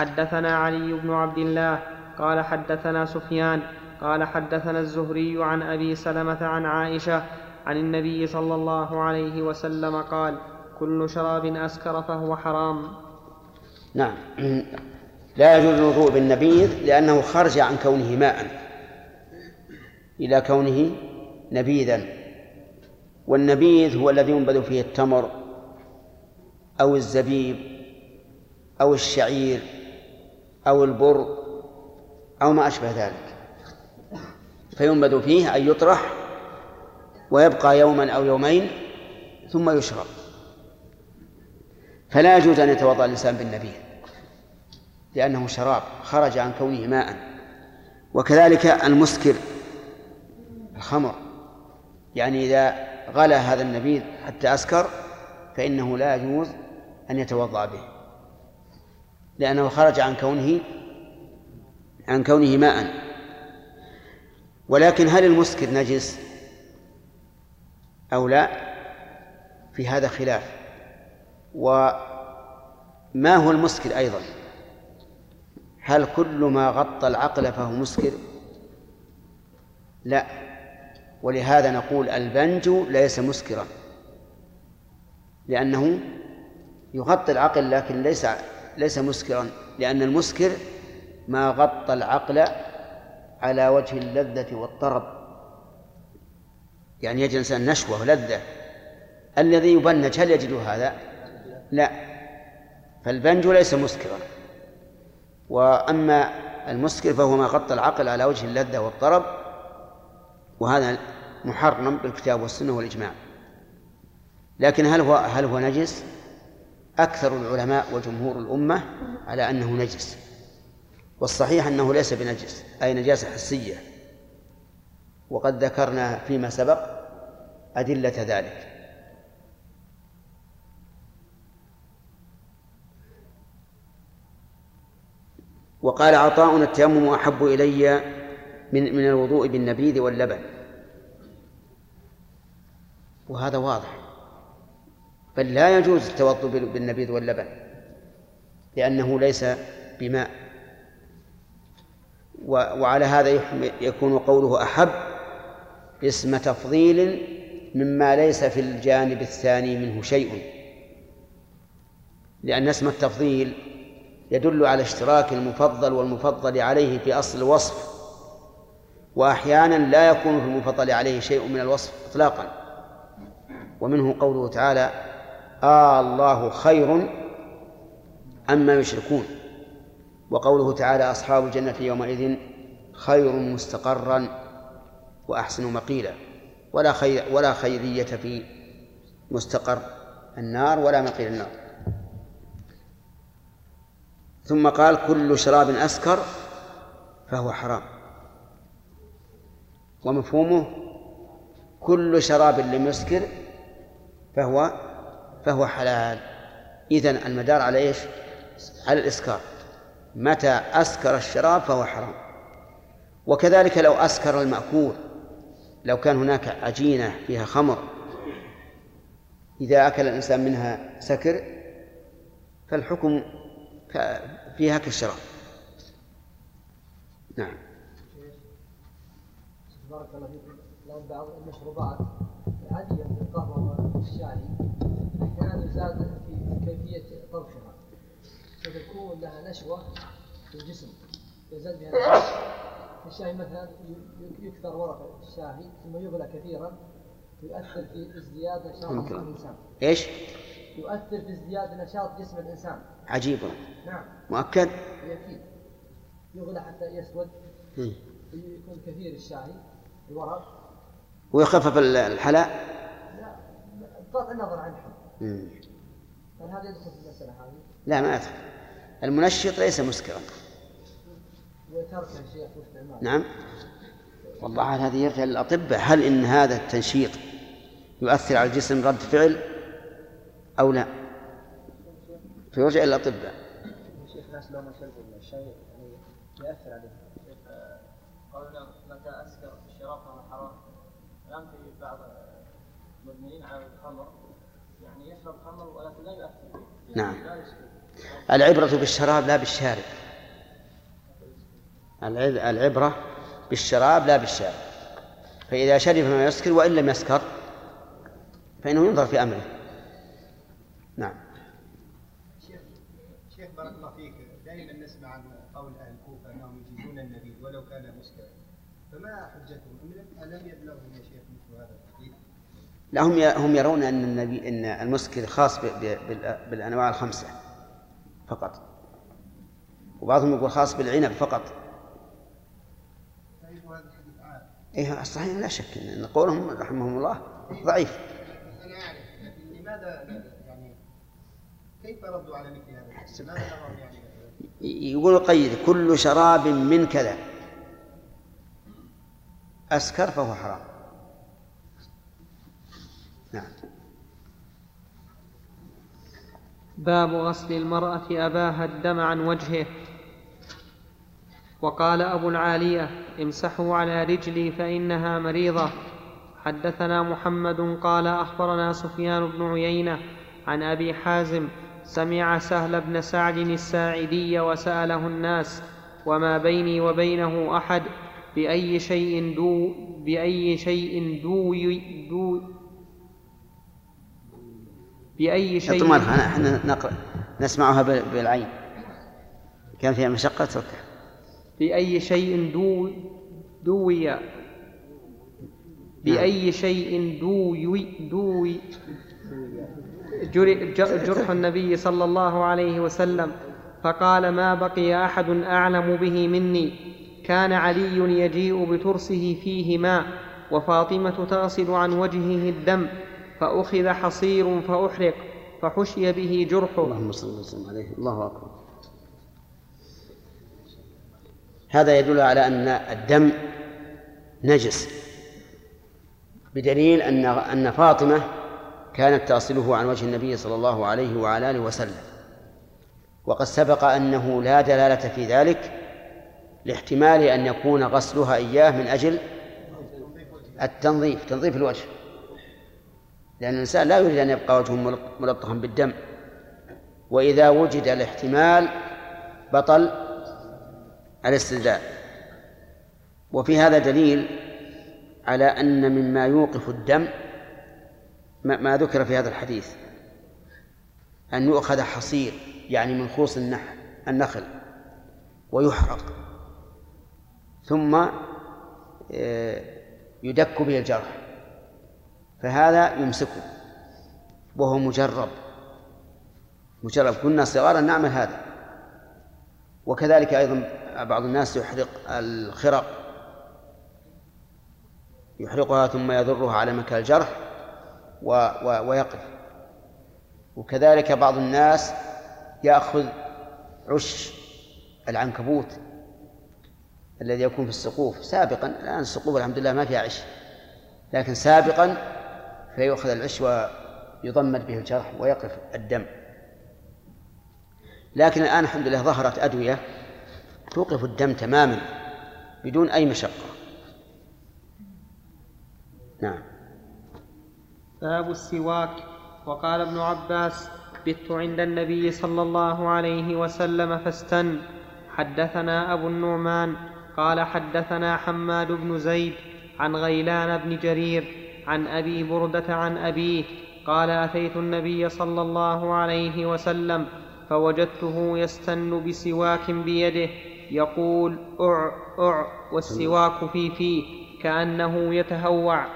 حدثنا علي بن عبد الله قال حدثنا سفيان قال حدثنا الزهري عن أبي سلمة عن عائشة عن النبي صلى الله عليه وسلم قال كل شراب أسكر فهو حرام. نعم. لا يجوز الوضوء بالنبيذ لأنه خرج عن كونه ماء. إلى كونه نبيذا. والنبيذ هو الذي ينبذ فيه التمر أو الزبيب أو الشعير أو البر أو ما أشبه ذلك. فينبذ فيه أن يطرح ويبقى يوما أو يومين ثم يشرب. فلا يجوز أن يتوضأ الإنسان بالنبيذ لأنه شراب خرج عن كونه ماء. وكذلك المسكر الخمر. يعني إذا غلى هذا النبيذ حتى أسكر فإنه لا يجوز أن يتوضأ به. لأنه خرج عن كونه عن كونه ماء. ولكن هل المسكر نجس؟ أو لا؟ في هذا خلاف. وما هو المسكر أيضا؟ هل كل ما غطى العقل فهو مسكر؟ لا. ولهذا نقول البنج ليس مسكرا. لأنه يغطي العقل لكن ليس ليس مسكرا لأن المسكر ما غطى العقل على وجه اللذة والطرب. يعني يجد الإنسان نشوة ولذة. الذي يبنج هل يجد هذا؟ لا. فالبنج ليس مسكرا. وأما المسكر فهو ما غطى العقل على وجه اللذة والطرب. وهذا محرم بالكتاب والسنة والإجماع. لكن هل هو هل هو نجس؟ أكثر العلماء وجمهور الأمة على أنه نجس. والصحيح أنه ليس بنجس أي نجاسة حسية. وقد ذكرنا فيما سبق أدلة ذلك. وقال عطاء التيمم أحب إلي من من الوضوء بالنبيذ واللبن. وهذا واضح. بل لا يجوز التوضؤ بالنبيذ واللبن لأنه ليس بماء. وعلى هذا يكون قوله أحب اسم تفضيل مما ليس في الجانب الثاني منه شيء. لأن اسم التفضيل يدل على اشتراك المفضل والمفضل عليه في أصل الوصف وأحيانا لا يكون في المفضل عليه شيء من الوصف إطلاقا. ومنه قوله تعالى آه الله خير أما يشركون. وقوله تعالى أصحاب الجنة يومئذ خير مستقرا وأحسن مقيلا. ولا خير ولا خيرية في مستقر النار ولا مقيل النار. ثم قال كل شراب أسكر فهو حرام. ومفهومه كل شراب لم يسكر فهو فهو حلال. إذن المدار على إيش؟ على الإسكار. متى أسكر الشراب فهو حرام. وكذلك لو أسكر المأكول لو كان هناك عجينة فيها خمر إذا أكل الإنسان منها سكر فالحكم فيها كالشراب. نعم. بارك الله فيكم لأن بعض المشروبات. العادية مثل القهوة والشاي أحيانا يزاد فتكون لها نشوة في الجسم يزال بها الناس. الشاي مثلا ي- يكثر ورق الشاهي ثم يغلى كثيرا يؤثر في ازدياد نشاط. جسم الإنسان إيش؟ يؤثر في ازدياد نشاط جسم الإنسان عجيب نعم مؤكد؟ يأكيد يغلى حتى يسود مم. يكون كثير الشاي الورق ويخفف ال- الحلاء؟ لا بغض النظر عنها مم. هل هذا يدخل في المسألة هذه؟ لا ما أدخل المنشط ليس مسكرا. نعم. والله هذه يرجع للأطباء؟ هل إن هذا التنشيط يؤثر على الجسم رد فعل أو لا؟ فيرجع إلى الأطباء. ناس لو يأثر عليه قولنا متى اسكر الشراب حرام الان في بعض على الخمر يعني يشرب خمر ولكن لا يؤثر نعم. العبرة بالشراب لا بالشارب. الع- العبرة بالشراب لا بالشارب. فإذا شرب ما يسكر وإن لم يسكر فإنه ينظر في أمره. نعم. شيخ شيخ بارك الله فيك. دائما نسمع عن قول أهل الكوفة أنهم يجيزون النبيذ ولو كان مسكرا. فما حجتهم؟ أم لم- ألم يبلغهم يا شيخ مثل هذا الحديث؟ لا هم هم يرون أن النبي أن المسكر خاص بالأنواع الخمسة. فقط. وبعضهم يقول خاص بالعنب فقط. إيه الصحيح لا شك أن قولهم رحمهم الله ضعيف. أنا أعرف لكن لماذا يعني كيف ردوا على مثل هذا؟ لماذا يعني؟ يقول قيد كل شراب من كذا. أسكر فهو حرام. باب غسل المرأة أباها الدم عن وجهه. وقال أبو العالية امسحوا على رجلي فإنها مريضة. حدثنا محمد قال أخبرنا سفيان بن عيينة عن أبي حازم سمع سهل بن سعد الساعدي وسأله الناس وما بيني وبينه أحد بأي شيء دو بأي شيء دو دو بأي شيء اطمرها إحنا نقرأ نسمعها بال- بالعين. كان فيها مشقة؟ اتركها. بأي شيء دو دوي بأي شيء دوي دوي جرح النبي صلى الله عليه وسلم فقال ما بقي أحد أعلم به مني. كان علي يجيء بترسه فيه ماء وفاطمة تغسل عن وجهه الدم فأخذ حصير فأحرق فحشي به جرحه اللهم صل وسلم عليه. الله أكبر. هذا يدل على أن الدم نجس بدليل أن أن فاطمة كانت تغسله عن وجه النبي صلى الله عليه وعلى آله وسلم. وقد سبق أنه لا دلالة في ذلك لاحتمال أن يكون غسلها إياه من أجل التنظيف تنظيف الوجه. لأن الإنسان لا يريد أن يبقى وجهه ملط- ملطخا بالدم. وإذا وجد الاحتمال بطل الاستدلال وفي هذا دليل على أن مما يوقف الدم ما ذكر في هذا الحديث. أن يؤخذ حصير يعني من خوص النخل ويحرق. ثم آه، يدك به الجرح. فهذا يمسكه وهو مجرب. مجرب. كنا صغارا نعمل هذا. وكذلك أيضا بعض الناس يحرق الخرق. يحرقها ثم يذرها على مكان الجرح و و ويقف. وكذلك بعض الناس يأخذ عش العنكبوت الذي يكون في السقوف سابقا. الآن السقوف الحمد لله ما فيها عش. لكن سابقا فيؤخذ العش ويضمد به الجرح ويقف الدم. لكن الآن الحمد لله ظهرت أدوية توقف الدم تماما بدون أي مشقة. نعم. باب السواك. وقال ابن عباس بت عند النبي صلى الله عليه وسلم فاستن. حدثنا أبو النعمان. قال حدثنا حماد بن زيد عن غيلان بن جرير عن أبي بردة عن أبيه قال أتيت النبي صلى الله عليه وسلم فوجدته يستن بسواك بيده يقول أع أع والسواك في فيه كأنه يتهوع.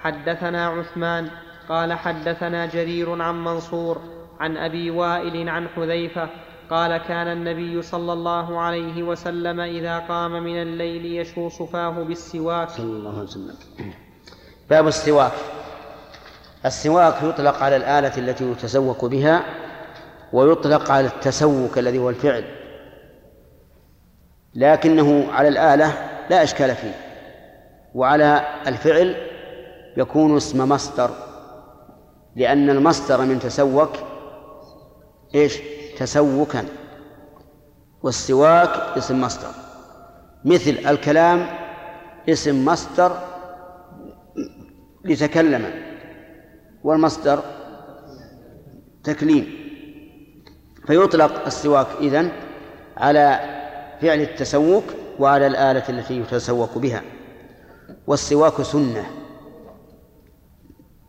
حدثنا عثمان قال حدثنا جرير عن منصور عن أبي وائل عن حذيفة قال كان النبي صلى الله عليه وسلم إذا قام من الليل يشوص فاه بالسواك. صلى الله عليه وسلم. باب السواك. السواك يطلق على الآلة التي يتسوك بها ويطلق على التسوك الذي هو الفعل. لكنه على الآلة لا إشكال فيه وعلى الفعل يكون اسم مصدر. لأن المصدر من تسوك إيش؟ تسوكا. والسواك اسم مصدر. مثل الكلام اسم مصدر لتكلم. والمصدر تكليم. فيطلق السواك إذن على فعل التسوك وعلى الآلة التي يتسوك بها. والسواك سنة.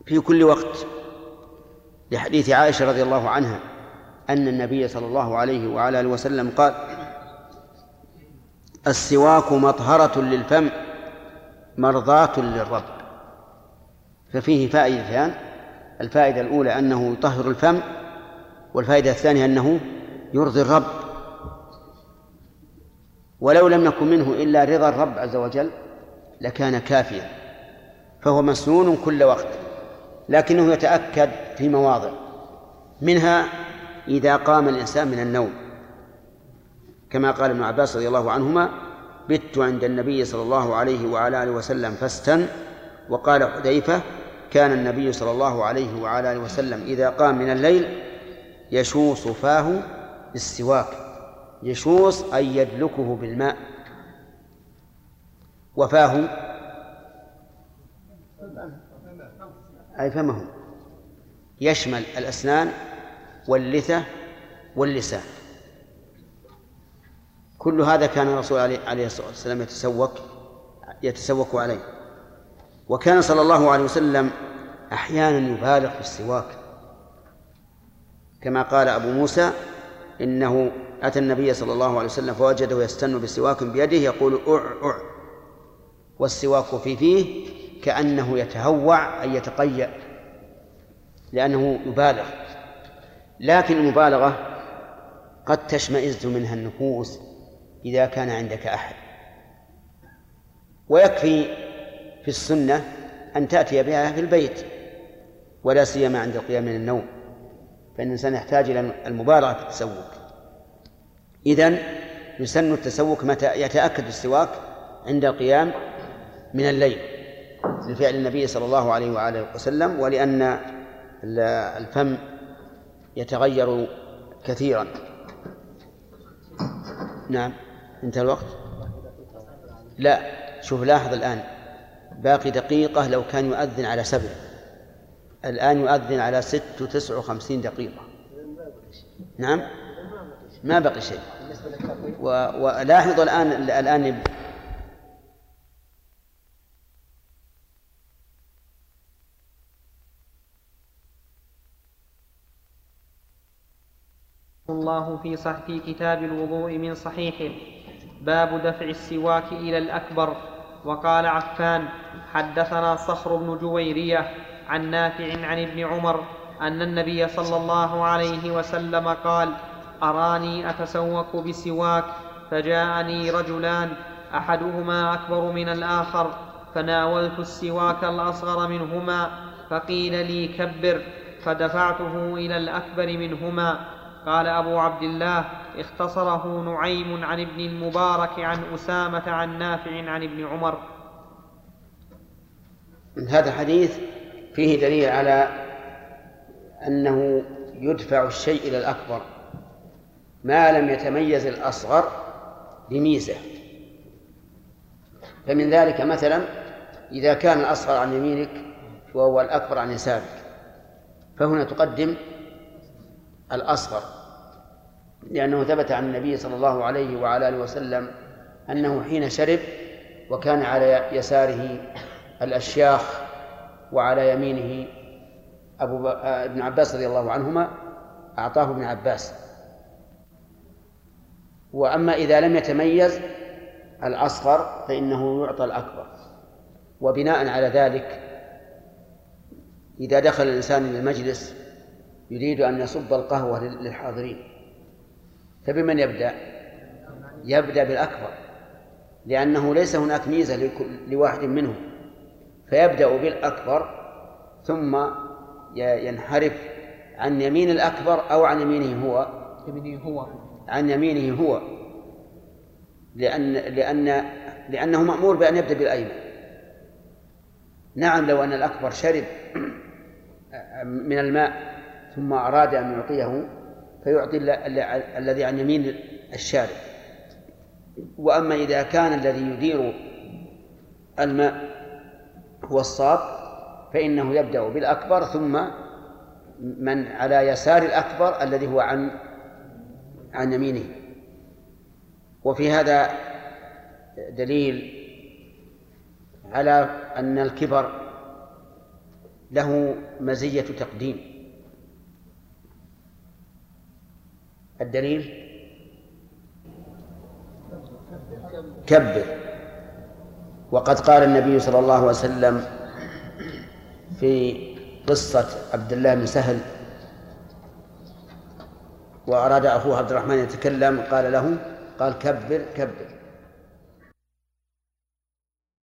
في كل وقت. لحديث عائشة رضي الله عنها أن النبي صلى الله عليه وعلى آله وسلم قال السواك مطهرة للفم مرضاة للرب. ففيه فائدتان الفائدة الأولى أنه يطهر الفم والفائدة الثانية أنه يرضي الرب. ولو لم يكن منه إلا رضا الرب عز وجل لكان كافيا فهو مسنون كل وقت لكنه يتأكد في مواضع منها إذا قام الإنسان من النوم. كما قال ابن عباس رضي الله عنهما بت عند النبي صلى الله عليه وعلى آله وسلم فاستن. وقال حذيفة كان النبي صلى الله عليه وعلى آله وسلم إذا قام من الليل يشوص فاه بالسواك يشوص أي يدلكه بالماء وفاه أي فمه يشمل الأسنان واللثة واللسان. كل هذا كان الرسول عليه الصلاة والسلام يتسوك يتسوك عليه. وكان صلى الله عليه وسلم أحيانا يبالغ في السواك. كما قال أبو موسى إنه أتى النبي صلى الله عليه وسلم فوجده يستن بسواك بيده يقول أع أع. والسواك في فيه كأنه يتهوع أي يتقيأ لأنه يبالغ. لكن المبالغة قد تشمئز منها النفوس إذا كان عندك أحد. ويكفي في السنة أن تأتي بها في البيت ولا سيما عند القيام من النوم فإن الإنسان يحتاج إلى المبالغة في التسوق. إذن يسن التسوق متى يتأكد السواك عند القيام من الليل لفعل النبي صلى الله عليه وآله وسلم ولأن الفم يتغير كثيرا. نعم انتهى الوقت؟ لا شوف لاحظ الآن. باقي دقيقة لو كان يؤذن على سبع. الآن يؤذن على ست وتسع وخمسين دقيقة. نعم؟ ما بقي شيء. ولاحظ الآن الآن الله في صح في كتاب الوضوء من صحيحه. باب دفع السواك إلى الأكبر. وقال عفان حدثنا صخر بن جويرية عن نافع عن ابن عمر أن النبي صلى الله عليه وسلم قال أراني أتسوك بسواك فجاءني رجلان أحدهما أكبر من الآخر فناولت السواك الأصغر منهما فقيل لي كبر فدفعته إلى الأكبر منهما. قال أبو عبد الله اختصره نعيم عن ابن المبارك عن أسامة عن نافع عن ابن عمر. هذا الحديث فيه دليل على أنه يدفع الشيء إلى الأكبر. ما لم يتميز الأصغر بميزة. فمن ذلك مثلا إذا كان الأصغر عن يمينك وهو الأكبر عن يسارك فهنا تقدم الأصغر. لأنه ثبت عن النبي صلى الله عليه وعلى آله وسلم أنه حين شرب وكان على يساره الأشياخ وعلى يمينه أبو ابن عباس رضي الله عنهما أعطاه ابن عباس. وأما إذا لم يتميز الأصغر فإنه يعطى الأكبر. وبناء على ذلك إذا دخل الإنسان إلى المجلس يريد أن يصب القهوة للحاضرين. فبمن يبدأ؟ يبدأ بالأكبر لأنه ليس هناك ميزة لواحد منهم فيبدأ بالأكبر ثم ينحرف عن يمين الأكبر أو عن يمينه هو. يمينه هو. عن يمينه هو. لأن لأن لأنه مأمور بأن يبدأ بالأيمن. نعم لو أن الأكبر شرب <clears throat> من الماء ثم أراد أن يعطيه فيعطي الذي عن يمين الشارب وأما إذا كان الذي يدير الماء هو الصاب فإنه يبدأ بالأكبر ثم من على يسار الأكبر الذي هو عن عن يمينه. وفي هذا دليل على أن الكبر له مزية تقديم. الدليل؟ كبر. وقد قال النبي صلى الله عليه وسلم في قصة عبد الله بن سهل وأراد أخوه عبد الرحمن يتكلم قال له قال كبر كبر.